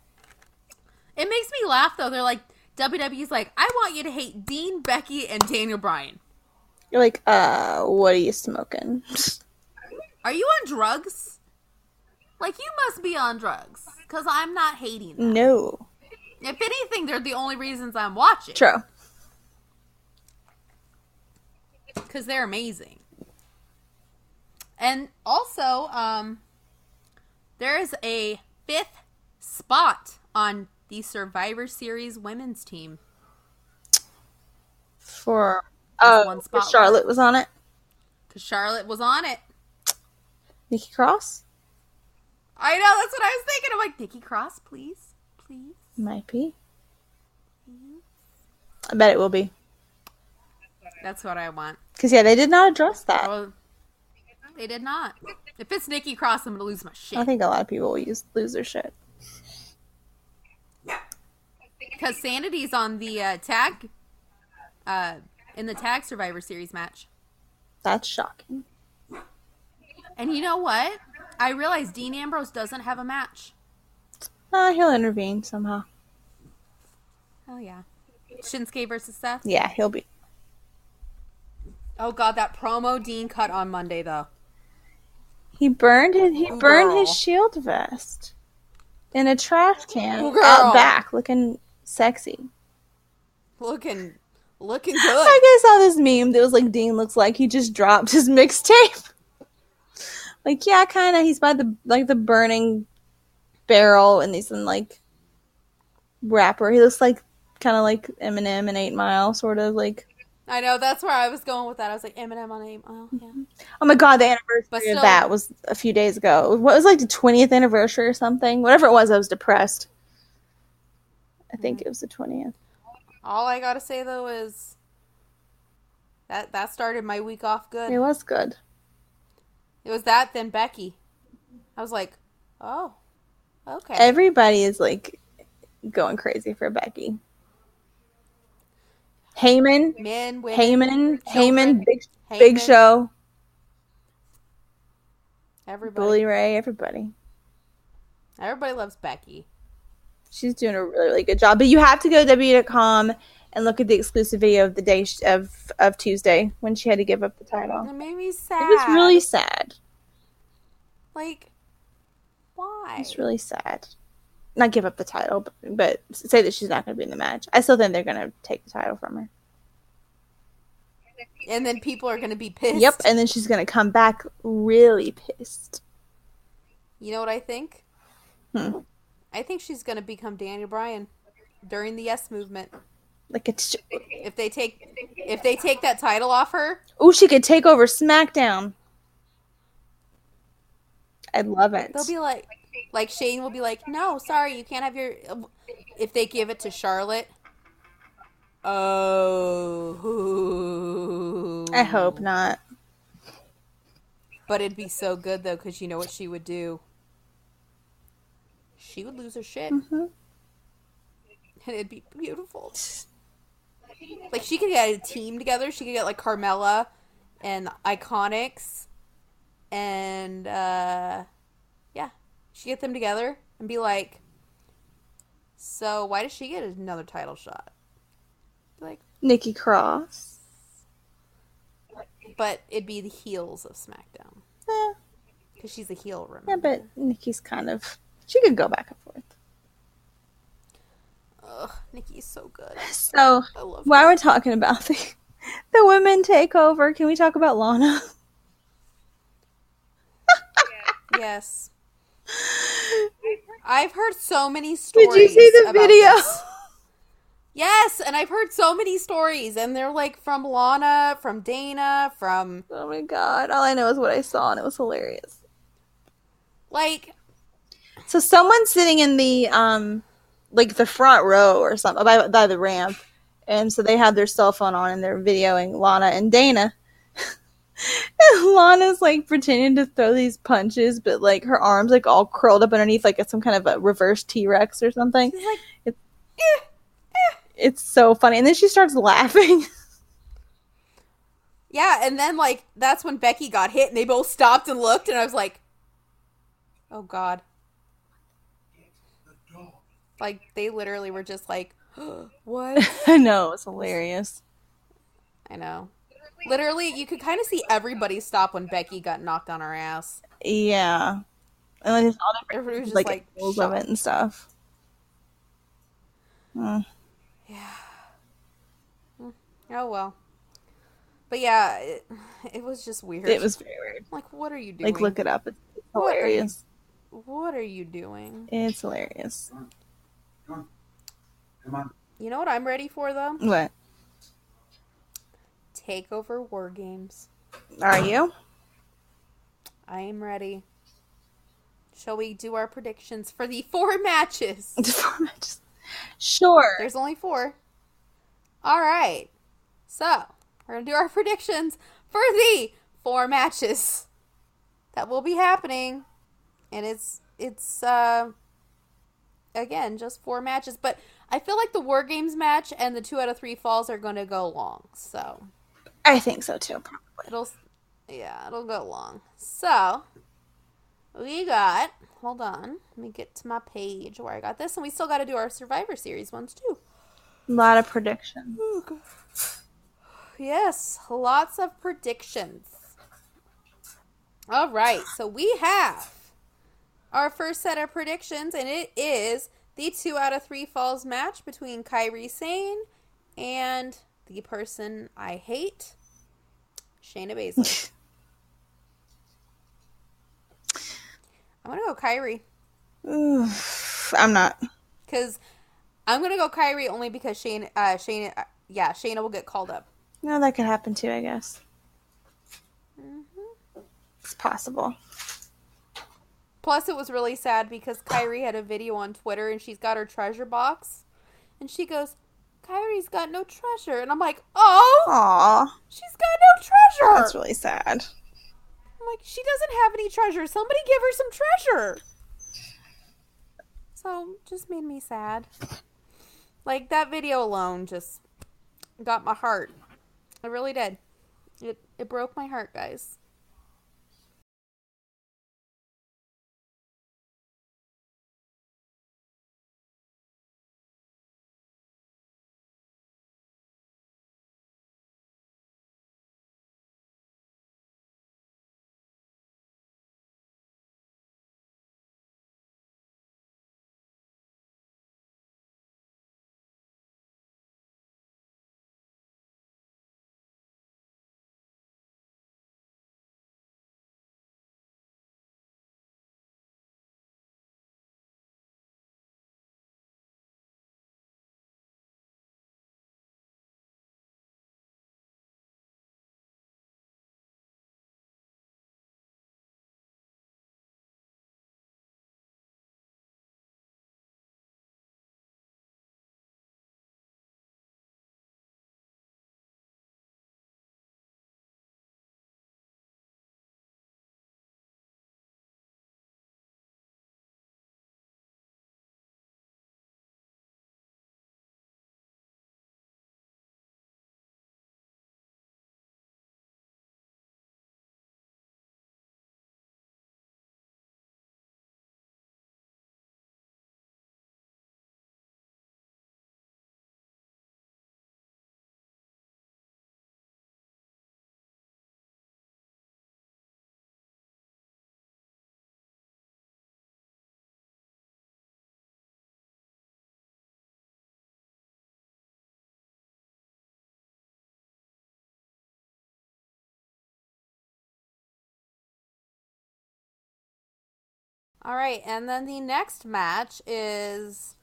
It makes me laugh though. They're like WWE's like, I want you to hate Dean, Becky, and Daniel Bryan. You're like, uh, what are you smoking? Are you on drugs? Like you must be on drugs because I'm not hating them. no, If anything, they're the only reasons I'm watching true. because they're amazing. And also, um, there is a fifth spot on the Survivor Series women's team. For oh, one spot Charlotte was on it. Because Charlotte was on it. Nikki Cross I know, that's what I was thinking. I'm like, Nikki Cross, please. Please. might be. I bet it will be. That's what I want. Because yeah, they did not address that. Well, they did not. If it's Nikki Cross, I'm going to lose my shit. I think a lot of people will use lose their shit. Because Sanity's on the uh, tag, uh, in the tag Survivor Series match. That's shocking. And you know what? I realize Dean Ambrose doesn't have a match. Uh, he'll intervene somehow. Oh yeah. Shinsuke versus Seth. Yeah, he'll be. Oh god, that promo Dean cut on Monday though. He burned his he Oh, burned his shield vest in a trash can girl. out back, looking sexy. Looking, looking I good. think I saw this meme that was like Dean looks like he just dropped his mixtape. Like yeah, kind of. He's by the like the burning barrel, and he's in like rapper. He looks like kind of like Eminem and Eight Mile, sort of like. I know that's where I was going with that. I was like Eminem on Eight Mile. Yeah. Mm-hmm. Oh my god, the anniversary But of that was a few days ago. What was like the twentieth anniversary or something? Whatever it was, I was depressed. I think mm. it was the twentieth. All I gotta say though is that that started my week off good. It was good. It was that then Becky. I was like, oh, okay. Everybody is like going crazy for Becky. Heyman, Men, women, Heyman, children, Heyman, Big Big Show, Everybody, Bully Ray, everybody. everybody loves Becky. She's doing a really, really good job. But you have to go to W.com and look at the exclusive video of the day sh- of of Tuesday when she had to give up the title. It made me sad. It was really sad. like, why? It's really sad. Not give up the title, but, but say that she's not going to be in the match. I still think they're going to take the title from her. and then people are gonna be pissed. Yep, and then she's going to come back really pissed. You know what I think? Hmm. I think she's gonna become Daniel Bryan during the Yes movement. Like it's If they take if they take that title off her, oh, she could take over SmackDown. I'd love it. they'll be like, like Shane will be like, no, sorry, you can't have your. if they give it to Charlotte. Oh. I hope not. But it'd be so good though, because you know what she would do. She would lose her shit, hmm and it'd be beautiful. Like she could get a team together. She could get like Carmella and Iconics, and uh, yeah, she get them together and be like, "So why does she get another title shot?" Like, Nikki Cross. but it'd be the heels of SmackDown Eh, because she's a heel. Remember? yeah, but Nikki's kind of. She could go back and forth. Ugh, Nikki's so good. So, while her. we're talking about the, the women takeover, can we talk about Lana? Yes. I've heard so many stories. Did you see the video? this. Yes, and I've heard so many stories, and they're like from Lana, from Dana, from Oh my god! All I know is what I saw, and it was hilarious. like So someone's sitting in the um, like the front row or something by, by the ramp, and so they have their cell phone on and they're videoing Lana and Dana. and Lana's like pretending to throw these punches, but like her arms like all curled up underneath like some kind of a reverse T Rex or something. she's like It's, it's so funny, and then she starts laughing. yeah, and then like that's when Becky got hit, and they both stopped and looked, and I was like, oh god, like they literally were just like, what? I know it's hilarious. I know. Literally, you could kind of see everybody stop when Becky got knocked on her ass. Yeah, and then just all the Everybody was just like, like, of it and stuff. Mm. Oh well. But yeah, it, it was just weird. It was very weird. like, what are you doing? Like, look it up. It's What are you- hilarious. What are you doing? It's hilarious. Come on. You know what I'm ready for though? What Takeover War Games. are you? I am ready. Shall we do our predictions for the four matches? the four matches? sure. There's only four. All right. So, we're going to do our predictions for the four matches that will be happening. And it's it's uh again, just four matches, but I feel like the War Games match and the 2 out of 3 falls are going to go long. So, I think so too. Probably. it'll yeah, it'll go long. So, we got hold on. Let me get to my page where I got this and we still got to do our Survivor Series ones too. A lot of predictions. Yes, lots of predictions. All right, so we have our first set of predictions, and it is the two out of three falls match between Kairi Sane and the person I hate, Shayna Baszler. I'm gonna go Kairi Oof, I'm not. because I'm gonna go Kairi only because Shane, uh, Shayna, uh, yeah, Shayna will get called up. No, that could happen too. I guess it's possible. Plus, it was really sad because Kairi had a video on Twitter and she's got her treasure box. And she goes, Kairi's got no treasure. And I'm like, oh, Aw, she's got no treasure. that's really sad. I'm like, she doesn't have any treasure. Somebody give her some treasure. So, just made me sad. Like, that video alone just got my heart. It really did. It, it broke my heart, guys. All right, and then the next match is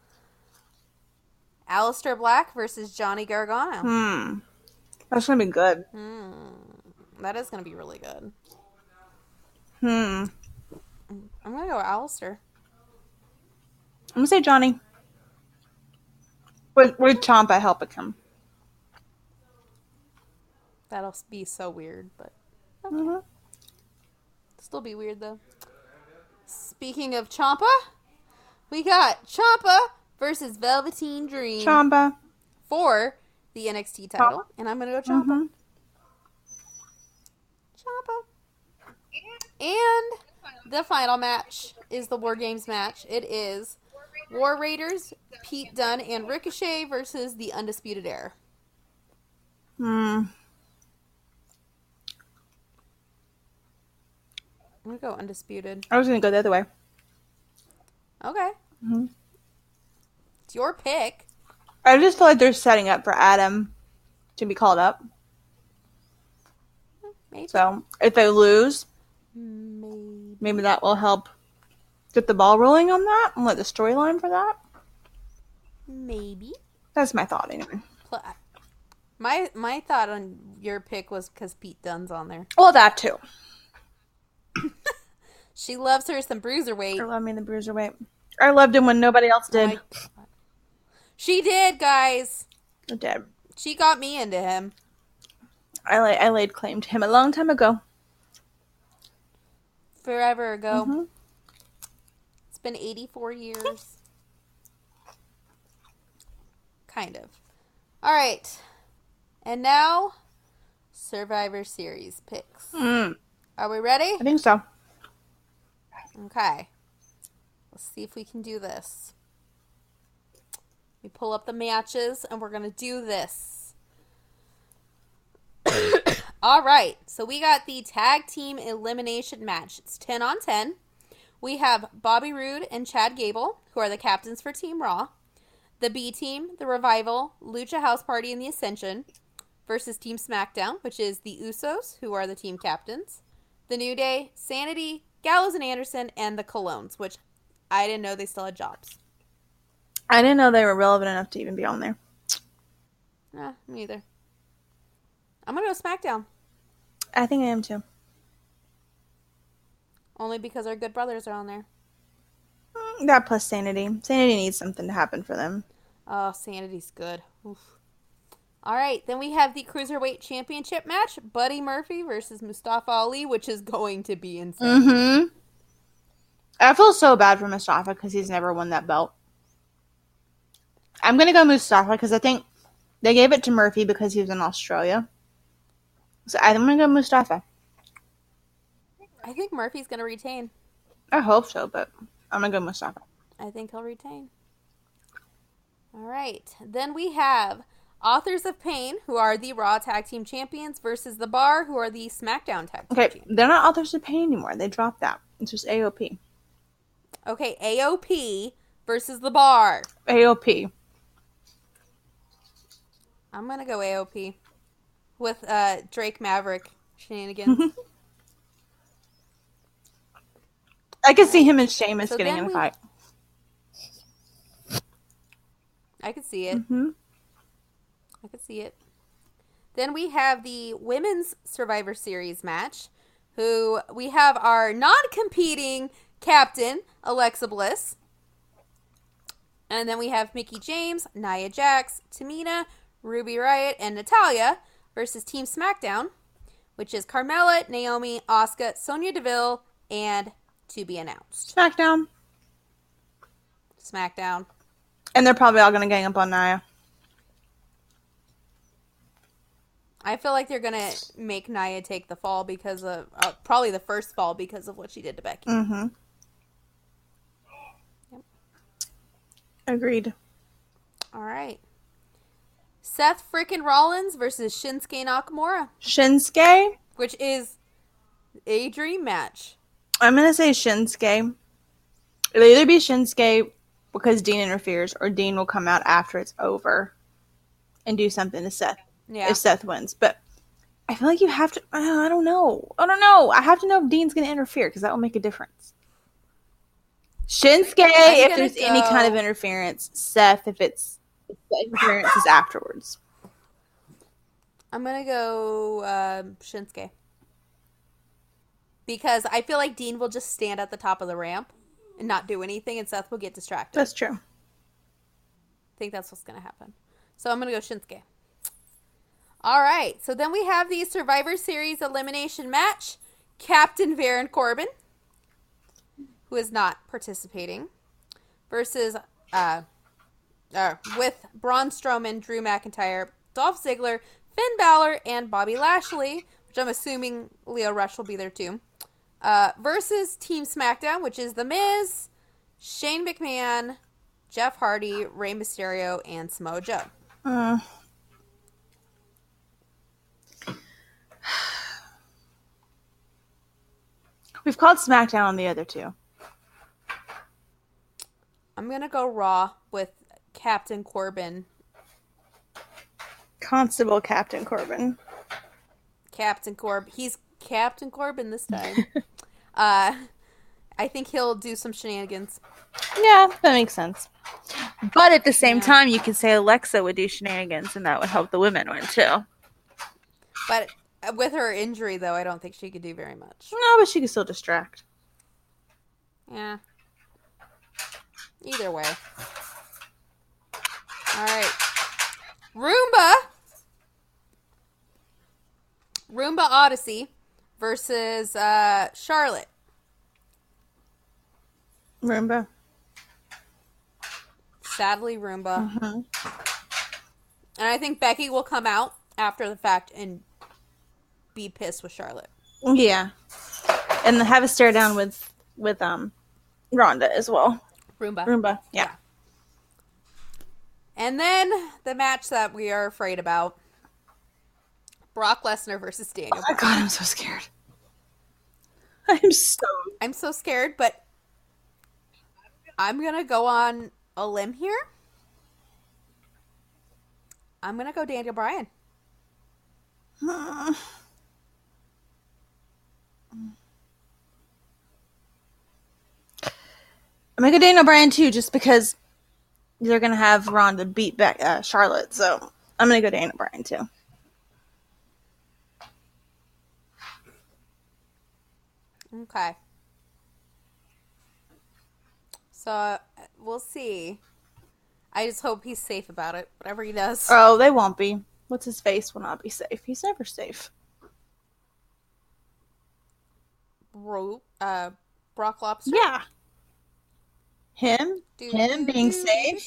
Aleister Black versus Johnny Gargano. Hmm. That's gonna be good. Hmm. That is going to be really good. Hmm. I'm going to go Aleister. I'm gonna say Johnny. With with Ciampa helping him. That'll be so weird, but Mhm. still be weird though. Speaking of Ciampa, we got Ciampa versus Velveteen Dream Ciampa. for the NXT title, and I'm gonna go Ciampa. Mhm. Ciampa. And the final match is the War Games match. It is War Raiders, Pete Dunne, and Ricochet versus the Undisputed Era. Hmm. I'm gonna go Undisputed. I was gonna go the other way. Okay. Mhm. It's your pick. I just feel like they're setting up for Adam to be called up. Maybe. So if they lose, Maybe. maybe that will help get the ball rolling on that and let the storyline for that. Maybe. That's my thought anyway. My my thought on your pick was because Pete Dunne's on there. Well, that too. She loves her some I bruiserweight. love me the bruiserweight. I loved him when nobody else did. My- she did, guys. I did. She got me into him. I la- I laid claim to him a long time ago. forever ago. Mhm. It's been 84 years. kind of. All right. And now, Survivor Series picks. Mm, Are we ready? I think so. Okay. Let's see if we can do this. We pull up the matches and we're going to do this. All right. So we got the tag team elimination match. It's 10 on 10. We have Bobby Roode and Chad Gable, who are the captains for Team Raw. The B team, the Revival, Lucha House Party, and the Ascension versus Team SmackDown, which is the Usos, who are the team captains. The New Day, Sanity, Gallows and Anderson, and the Colóns, which I didn't know they still had jobs. I didn't know they were relevant enough to even be on there. Nah, me either. I'm gonna go SmackDown I think I am too. only because our good brothers are on there. Mm, That plus sanity. Sanity needs something to happen for them. Oh, Sanity's good. Oof. All right, then we have the Cruiserweight Championship match: Buddy Murphy versus Mustafa Ali, which is going to be insane. Mm-hmm. I feel so bad for Mustafa because he's never won that belt. I'm gonna go Mustafa because I think they gave it to Murphy because he was in Australia. So I'm gonna go Mustafa. I think Murphy's gonna retain. I hope so, but I'm gonna go Mustafa. I think he'll retain. All right. Then we have Authors of Pain, who are the Raw Tag Team Champions, versus The Bar, who are the SmackDown Tag Team Okay, Champions. they're not authors of pain anymore. They dropped that. It's just AOP. Okay, AOP versus The Bar. AOP. I'm going to go AOP with uh, Drake Maverick shenanigans. I can see him and Sheamus So getting in a we- fight. I could see it. hmm I could see it. Then we have the Women's Survivor Series match, who we have our non competing captain, Alexa Bliss. And then we have Mickie James, Nia Jax, Tamina, Ruby Riott, and Natalya versus Team SmackDown, which is Carmella, Naomi, Asuka, Sonya Deville, and to be announced. SmackDown. SmackDown. And they're probably all gonna gang up on Nia. I feel like they're gonna make Nia take the fall because of uh, probably the first fall because of what she did to Becky. Mm-hmm. Agreed. All right. Seth frickin' Rollins versus Shinsuke Nakamura, Shinsuke. which is a dream match. I'm gonna say Shinsuke. It'll either be Shinsuke because Dean interferes, or Dean will come out after it's over and do something to Seth Yeah. if Seth wins. But I feel like you have to. uh, I don't know. I don't know. I have to know if Dean's gonna interfere because that will make a difference. Shinsuke I'm if gonna there's any kind of interference. Seth if it's if the interference is afterwards. I'm gonna go um, Shinsuke because I feel like Dean will just stand at the top of the ramp and not do anything, and Seth will get distracted. That's true. I think that's what's gonna happen. So I'm gonna go Shinsuke. All right. So then we have the Survivor Series elimination match: Captain Baron Corbin, who is not participating, versus uh, uh with Braun Strowman, Drew McIntyre, Dolph Ziggler, Finn Balor, and Bobby Lashley, which I'm assuming Lio Rush will be there too. Uh, versus Team SmackDown, which is The Miz, Shane McMahon, Jeff Hardy, Rey Mysterio, and Samoa Joe. Uh, we've called SmackDown on the other two. I'm gonna go Raw with Captain Corbin. Constable Captain Corbin. Captain Corb. He's Captain Corbin this time. uh, I think he'll do some shenanigans. Yeah, that makes sense. But at the same Yeah. time, you could say Alexa would do shenanigans, and that would help the women win too. But with her injury, though, I don't think she could do very much. No, but she could still distract. Yeah. Either way. All right. Roomba. Roomba Odyssey versus uh, Charlotte. Roomba. Sadly, Roomba. Mhm. And I think Becky will come out after the fact and be pissed with Charlotte. Yeah, and have a stare down with with um Ronda as well. Roomba. Roomba. Yeah. And then the match that we are afraid about Brock Lesnar versus Daniel. Oh my god, I'm so scared. I'm so. I'm so scared, but I'm going to go on a limb here. I'm going to go Daniel Bryan. I'm gonna go Daniel Bryan too, just because they're gonna have Ronda beat back uh, Charlotte. So I'm gonna go Daniel Bryan too. Okay. So uh, we'll see. I just hope he's safe about it, whatever he does. Oh, they won't be. What's his face will not be safe. He's never safe. Bro, uh, Brock Lobster. Yeah. Him, Do- him do- being do- safe,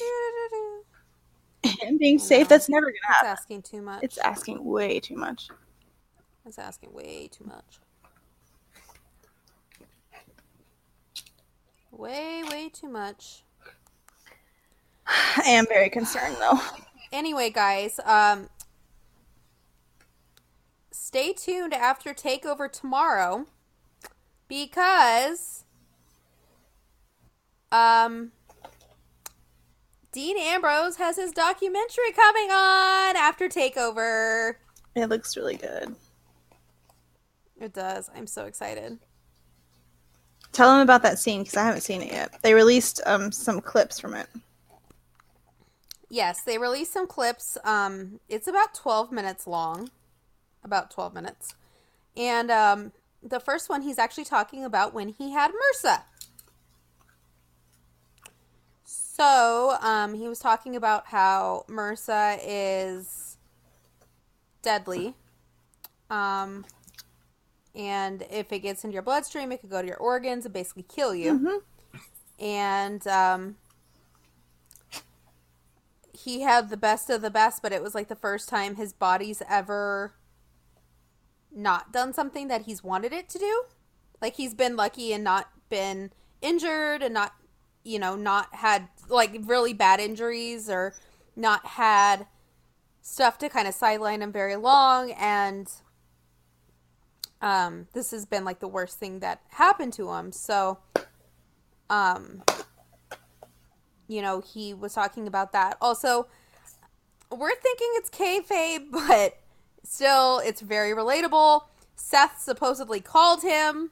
him being safe that's never gonna happen It's asking too much. It's asking way too much. It's asking way too much. Way, way too much. I am very concerned though. Anyway, guys, um, stay tuned after Takeover tomorrow because um, Dean Ambrose has his documentary coming on after Takeover. It looks really good. It does. I'm so excited. Tell them about that scene because I haven't seen it yet. They released um some clips from it. Yes, they released some clips. Um, it's about 12 minutes long. About 12 minutes. And um, the first one, he's actually talking about when he had MRSA. So um, he was talking about how MRSA is deadly. Um, and if it gets into your bloodstream, it could go to your organs and basically kill you. Mhm. And um, he had the best of the best, but it was like the first time his body's ever not done something that he's wanted it to do. Like he's been lucky and not been injured and not, you know, not had like really bad injuries or not had stuff to kind of sideline him very long and um this has been like the worst thing that happened to him. So um you know, he was talking about that. Also, we're thinking it's kayfabe, but still, it's very relatable. Seth supposedly called him,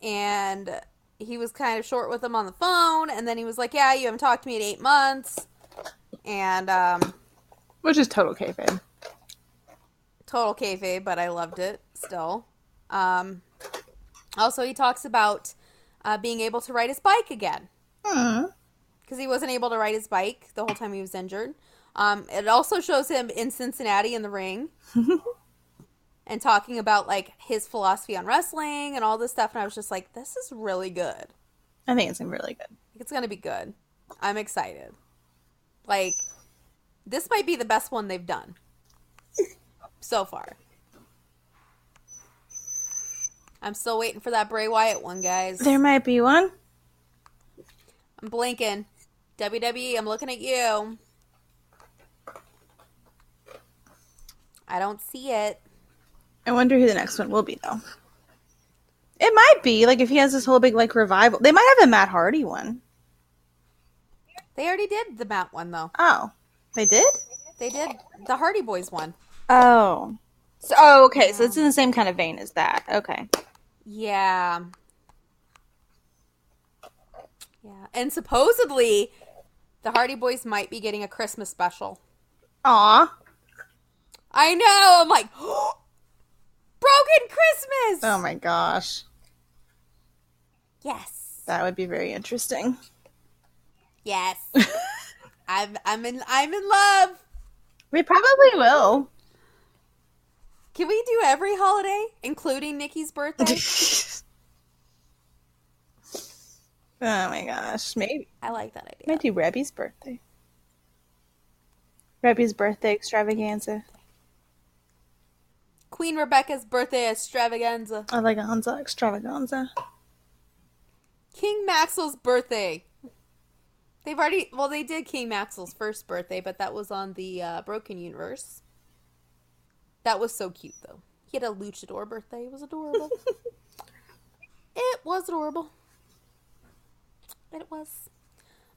and he was kind of short with him on the phone, and then he was like, "Yeah, you haven't talked to me in eight months," and um, Which is total kayfabe. total kayfabe, but I loved it still. Um, also, he talks about uh, being able to ride his bike again because he wasn't able to ride his bike the whole time he was injured. Um, it also shows him in Cincinnati in the ring and talking about like his philosophy on wrestling and all this stuff. And I was just like, this is really good. I think it's gonna be really good. It's gonna be good. I'm excited. Like, this might be the best one they've done so far. I'm still waiting for that Bray Wyatt one, guys. There might be one. I'm blinking. WWE, I'm looking at you. I don't see it. I wonder who the next one will be though. It might be like if he has this whole big like revival. They might have a Matt Hardy one. They already did the Matt one though. Oh, they did. They did the Hardy Boys one. Oh. So, oh, okay. So it's in the same kind of vein as that. Okay. Yeah. Yeah. And supposedly the Hardy Boys might be getting a Christmas special. Aw. I know. I'm like oh, Broken Christmas. Oh my gosh. yes. That would be very interesting. Yes. I'm I'm in I'm in love. We probably will. Can we do every holiday, including Nikki's birthday? oh my gosh. Maybe. I like that idea. Might do Reby's birthday. Reby's birthday extravaganza. Queen Rebecca's birthday extravaganza. Eleganza extravaganza. King Maxwell's birthday. They've already well, they did King Maxwell's first birthday, but that was on the uh, Broken Universe. That was so cute though. He had a luchador birthday. It was adorable. it was adorable. It was.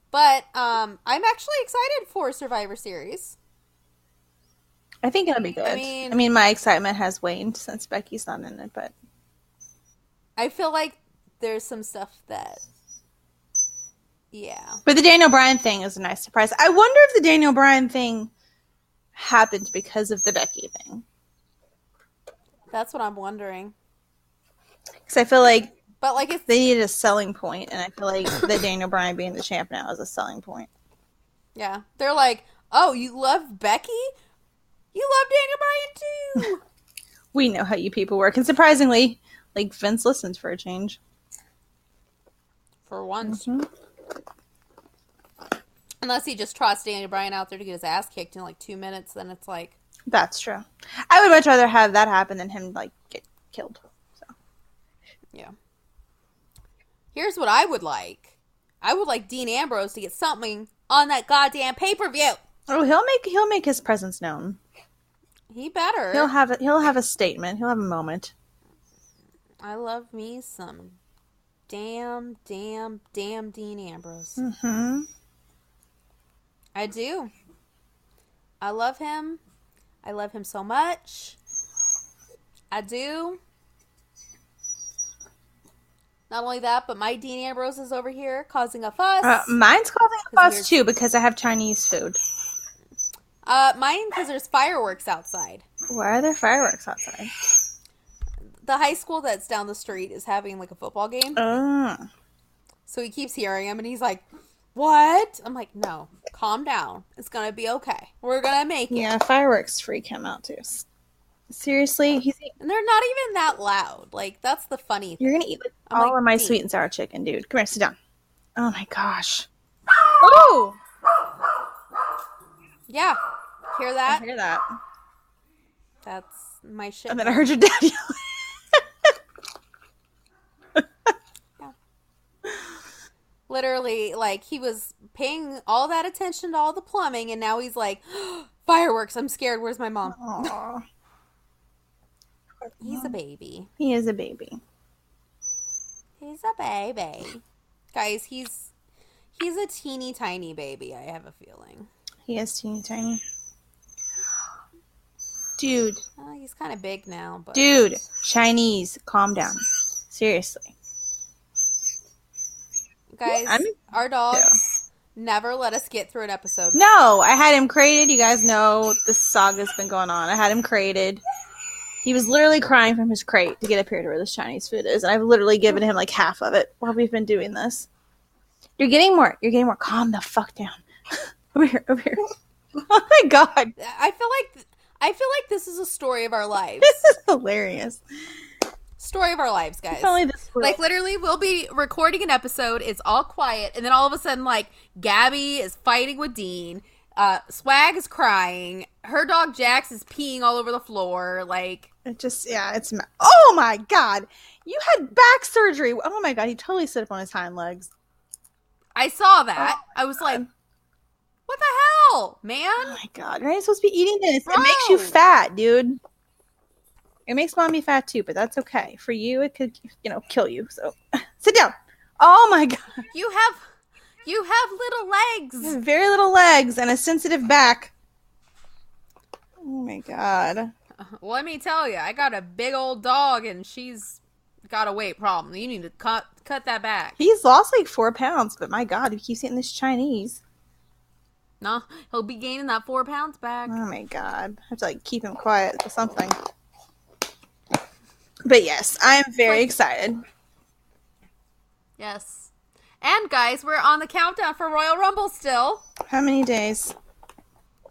But um, I'm actually excited for Survivor Series. I think it'll be good. I mean- mean, my excitement has waned since Becky's not in it, but I feel like there's some stuff that, yeah, but the Daniel Bryan thing is a nice surprise. I wonder if the Daniel Bryan thing happened because of the Becky thing. that's what I'm wondering. Because I feel like But like, if they needed a selling point, and I feel like the Daniel Bryan being the champ now is a selling point. Yeah. They're like, oh, you love Becky? You love Daniel Bryan too. We know how you people work, and surprisingly, like Vince listens for a change. For once. Mhm. Unless he just trots Daniel Bryan out there to get his ass kicked in like two minutes, then it's like, That's true. I would much rather have that happen than him like get killed. So yeah. Here's what I would like I would like Dean Ambrose to get something on that goddamn pay per view. oh, he'll make he'll make his presence known. He better. He'll have a, he'll have a statement. He'll have a moment. I love me some damn, damn, damn Dean Ambrose. hmm I do. I love him. I love him so much. I do. Not only that, but my Dean Ambrose is over here causing a fuss. Uh, mine's causing a fuss too because I have Chinese food. Uh, mine because there's fireworks outside. Why are there fireworks outside? The high school that's down the street is having like a football game, Oh, so he keeps hearing him, and he's like, "What?" I'm like, "No, calm down. It's gonna be okay. We're gonna make it." yeah, fireworks freak him out too. Seriously, he's And they're not even that loud. Like that's the funny. thing. you're gonna eat like, I'm all like, of my sweet and sour chicken, dude. Come here, sit down. Oh my gosh. Oh, Yeah, hear that? I hear that. That's my shit. And then I heard your dad yell. literally like he was paying all that attention to all the plumbing and now he's like fireworks i'm scared where's my mom he's a baby he is a baby. he's a baby guys he's he's a teeny tiny baby i have a feeling He is teeny tiny. Dude, uh, he's kind of big now but dude, Chinese, calm down. Seriously. Guys, I'm- our dogs never let us get through an episode. No, I had him created. You guys know the saga's been going on. I had him created. He was literally crying from his crate to get up here to where this Chinese food is, and I've literally given him like half of it while we've been doing this. You're getting more. You're getting more. Calm the fuck down. over here. Over here. Oh my god, I feel like I feel like this is a story of our lives. this is hilarious. story of our lives, guys. Like literally, we'll be recording an episode. It's all quiet, and then all of a sudden, like Gabby is fighting with Dean. Uh, Swag is crying. Her dog Jax is peeing all over the floor. Like It just yeah, it's ma- oh my god, you had back surgery. Oh my god, he totally stood up on his hind legs. I saw that. Oh, I was like, God. "What the hell, man?" Oh my god, you're not supposed to be eating this. It makes you fat, dude. It makes mommy fat too, but that's okay. For you, it could you know kill you. So sit down. Oh my god, You have, you have little legs. have very little legs and a sensitive back. Oh my god. Uh-huh. Well, let me tell you, I got a big old dog, and she's got a weight problem. You need to cut cut that back. He's lost like four pounds, but my god, he keeps eating this Chinese. No, he'll be gaining that four pounds back. Oh my god. I have to like keep him quiet or something. But yes, I'm very Like- excited. Yes. And guys, we're on the countdown for Royal Rumble still. How many days?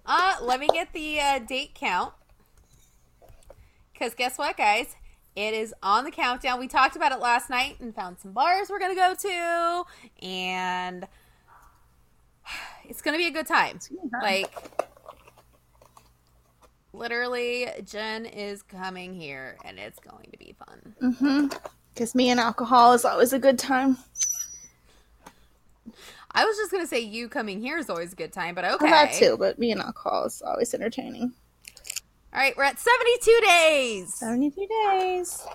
Uh, let me get the uh, date count. Because guess what, guys? It is on the countdown. We talked about it last night and found some bars we're going to go to. And it's going to be a good time. gonna fun. Like, literally, Jen is coming here and it's going to be fun. Mm-hmm. Because me and alcohol is always a good time. I was just going to say you coming here is always a good time, but okay. Well, that too, but me and alcohol is always entertaining. All right, we're at 72 days. 72 days. 72.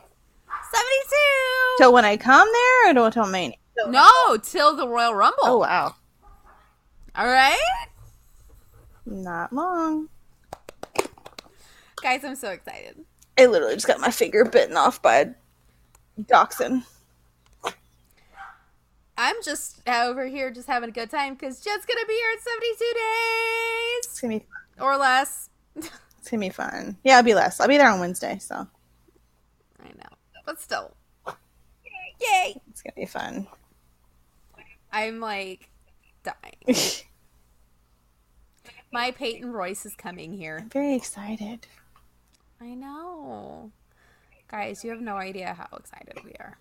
Till when I come there or till Mania? No, till the Royal Rumble. Oh, wow. All right? Not long. Guys, I'm so excited. I literally just got my finger bitten off by a dachshund. I'm just over here just having a good time because Jet's going to be here in 72 days It's gonna be or less. it's gonna be fun. Yeah, I'll be less. I'll be there on Wednesday, so I know. But still. Yay. it's gonna be fun. I'm like dying. My Peyton Royce is coming here. I'm very excited. I know. Guys, you have no idea how excited we are.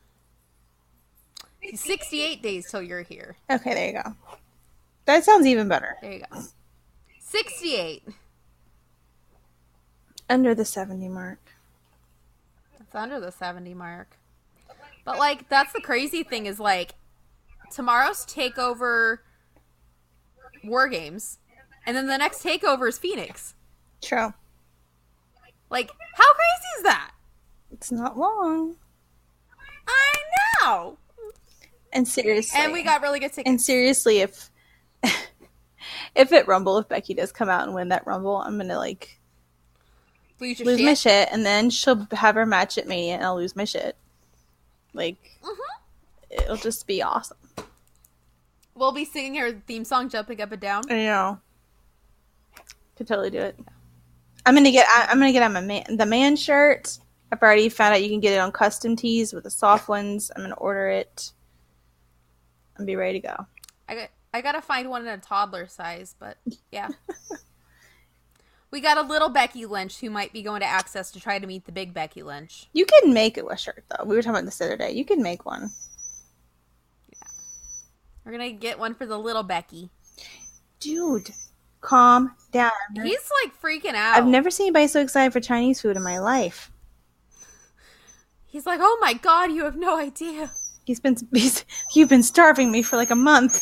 68 days till you're here. Okay, there you go. That sounds even better. There you go. 68. Under the 70 mark. It's under the 70 mark. But like that's the crazy thing is like tomorrow's takeover war games and then the next takeover is Phoenix. True. Like how crazy is that? It's not long. I know. And seriously. And we got really good tickets. And seriously, if if it Rumble, if Becky does come out and win that Rumble, I'm gonna like Lose lose shit. my shit, and then she'll have her match at Mania, and I'll lose my shit. Like Mhm. it'll just be awesome. We'll be singing her theme song jumping up and down. I know. Could totally do it. I'm gonna get. I, I'm gonna get on my man, the man shirt. I've already found out you can get it on custom tees with the soft ones. I'm gonna order it and be ready to go. I got I gotta find one in a toddler size, but yeah. we got a little Becky Lynch who might be going to Axxess to try to meet the big Becky Lynch. You can make a shirt though. We were talking about this the other day. You can make one. We're gonna get one for the little Becky. Dude, calm down. He's like freaking out. I've never seen anybody so excited for Chinese food in my life. He's like, oh my god, you have no idea. He's been he's, you've been starving me for like a month.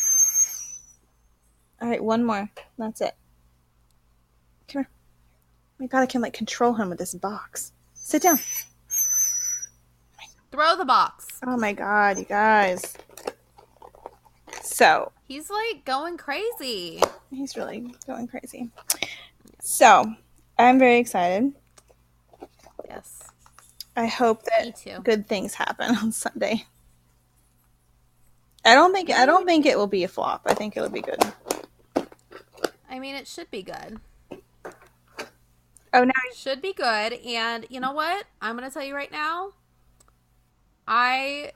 All right, one more. That's it. Come here. My God, I can like control him with this box. Sit down. Throw the box. Oh my God, you guys. So He's like going crazy. he's really going crazy. So I'm very excited. Yes. I hope that good things happen on Sunday. I don't think I don't think it will be a flop. I think it'll be good. I mean, it should be good. Oh, now it Should be good. And you know what? I'm going to tell you right now. I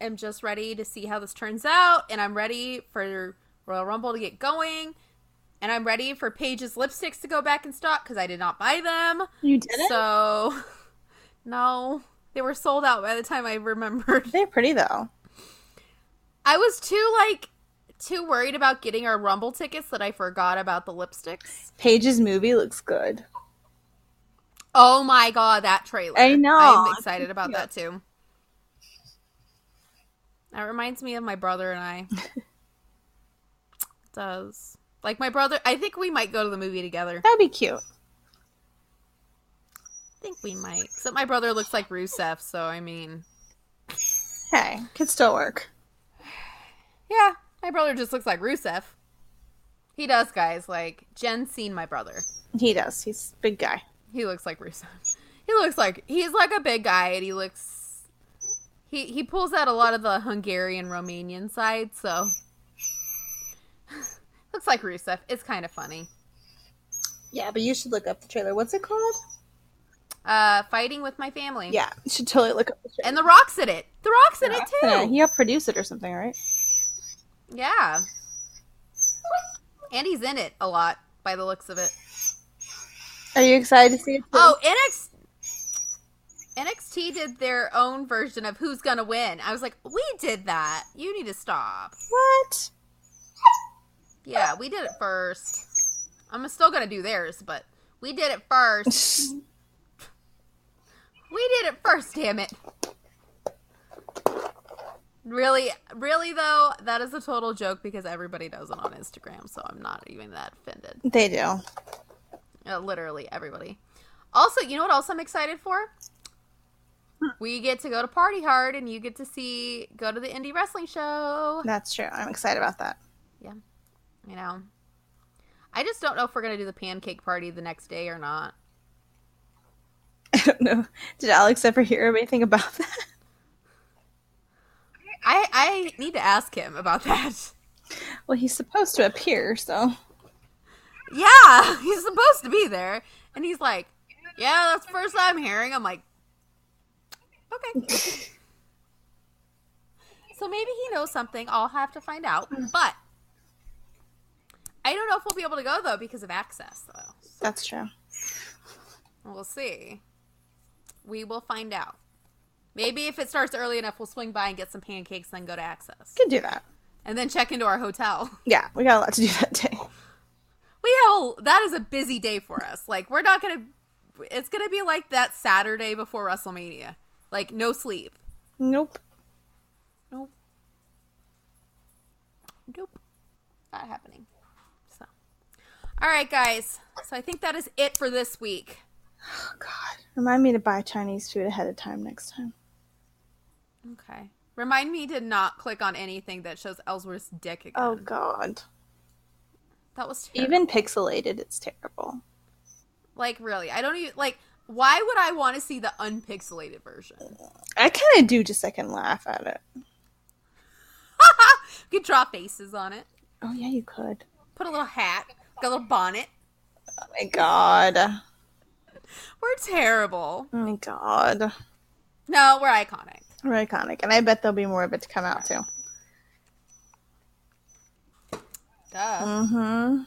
am just ready to see how this turns out, and I'm ready for Royal Rumble to get going. And I'm ready for Paige's lipsticks to go back in stock because I did not buy them. you did. So, no, they were sold out by the time I remembered. They're pretty though. I was too like too worried about getting our Rumble tickets that I forgot about the lipsticks. Paige's movie looks good. Oh my god, that trailer! I know. I'm excited about that too. That reminds me of my brother and I. It does like my brother? I think we might go to the movie together. That'd be cute. I think we might. Except my brother looks like Rusev, so I mean, Hey, could still work. yeah, my brother just looks like Rusev. He does, guys. Like Jen's seen my brother. He does. He's a big guy. He looks like Rusev. He looks like he's like a big guy, and he looks he he pulls out a lot of the Hungarian Romanian side, so looks like Rusev. It's kind of funny. Yeah, but you should look up the trailer. What's it called? Uh, fighting with my family. Yeah, you should totally look up the trailer. and the Rock's in it. The Rock's in it too. Yeah, too. he helped produce it or something, right? Yeah, and he's in it a lot by the looks of it. Are you excited to see it? too? Oh, NXT. NXT did their own version of Who's Gonna Win. I was like, we did that. You need to stop. what? Yeah, we did it first. I'm still gonna do theirs, but we did it first. We did it first, damn it. Really, really though, that is a total joke because everybody does it on Instagram, so I'm not even that offended. They do. Uh, literally everybody. Also, you know what else I'm excited for? We get to go to Party Hard and you get to see go to the indie wrestling show. That's true. I'm excited about that. Yeah. You know. I just don't know if we're gonna do the pancake party the next day or not. I don't know. Did Alex ever hear anything about that? I I need to ask him about that. Well, he's supposed to appear, so Yeah, he's supposed to be there, and he's like, "Yeah, that's the first I'm hearing." I'm like, "Okay." so maybe he knows something. I'll have to find out, but I don't know if we'll be able to go though because of Axxess. Though that's true. we'll see. We will find out. Maybe if it starts early enough, we'll swing by and get some pancakes, then go to Axxess, Could do that. and then check into our hotel. Yeah, we got a lot to do that day. we have that is a busy day for us. Like we're not gonna. It's gonna be like that Saturday before WrestleMania. Like no sleep. Nope. Nope. Nope. Not happening. So, all right, guys. So I think that is it for this week. Oh God, remind me to buy Chinese food ahead of time next time. Okay. Remind me to not click on anything that shows Ellsworth's dick again. Oh God, that was terrible. even pixelated, it's terrible. like really. I don't even like. Why would I want to see the unpixelated version? I kind of do just so I can laugh at it. you could draw faces on it. Oh yeah, you could. Put a little hat, got a little bonnet. Oh my God. We're terrible. Oh my God. No, we're iconic. We're iconic, and I bet there'll be more of it to come out too. Duh. Mm-hmm.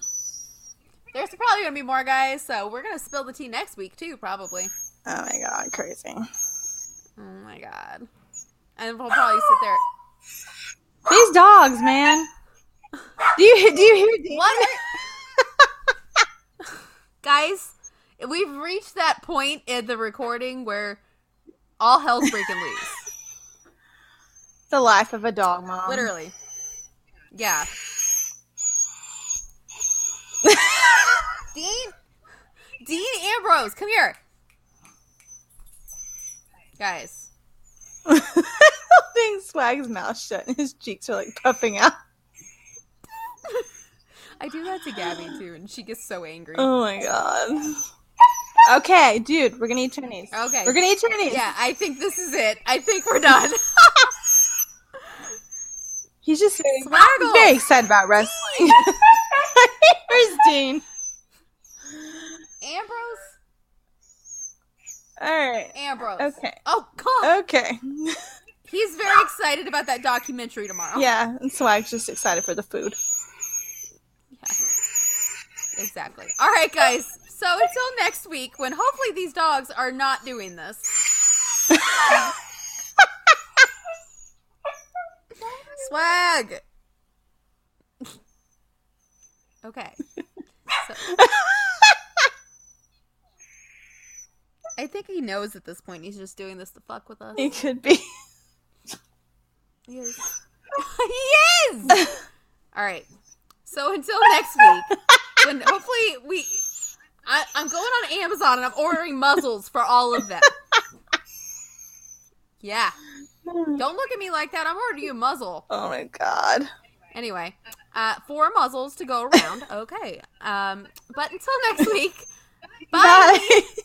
There's probably gonna be more guys, so we're gonna spill the tea next week too, probably. Oh my God, crazy. Oh my god. And we'll probably sit there. These dogs, man. Do you do you hear? Dean? What? guys, we've reached that point in the recording where all hell's breaking loose. The life of a dog mom. Literally. Yeah. Dean Dean Ambrose, come here. Guys. Holding Swag's mouth shut and his cheeks are like puffing out. I do that to Gabby too, and she gets so angry. Oh my god. Okay, dude, we're gonna eat Chinese. Okay. We're gonna eat Chinese. Yeah, I think this is it. I think we're done. He's just very, very excited about wrestling. Ambrose. All right. Ambrose. Okay. Oh, God. Okay. He's very excited about that documentary tomorrow. Yeah, and Swag's just excited for the food. Yeah. Exactly. All right, guys. So until next week, when hopefully these dogs are not doing this. Swag. Okay. So, I think he knows at this point. He's just doing this to fuck with us. He could be. He is. he is. All right. So until next week, when hopefully we, I, I'm going on Amazon and I'm ordering muzzles for all of them. Yeah. Don't look at me like that. I'm ordering you a muzzle. Oh my god. Anyway, uh, four muzzles to go around. Okay. Um, but until next week. bye. Bye.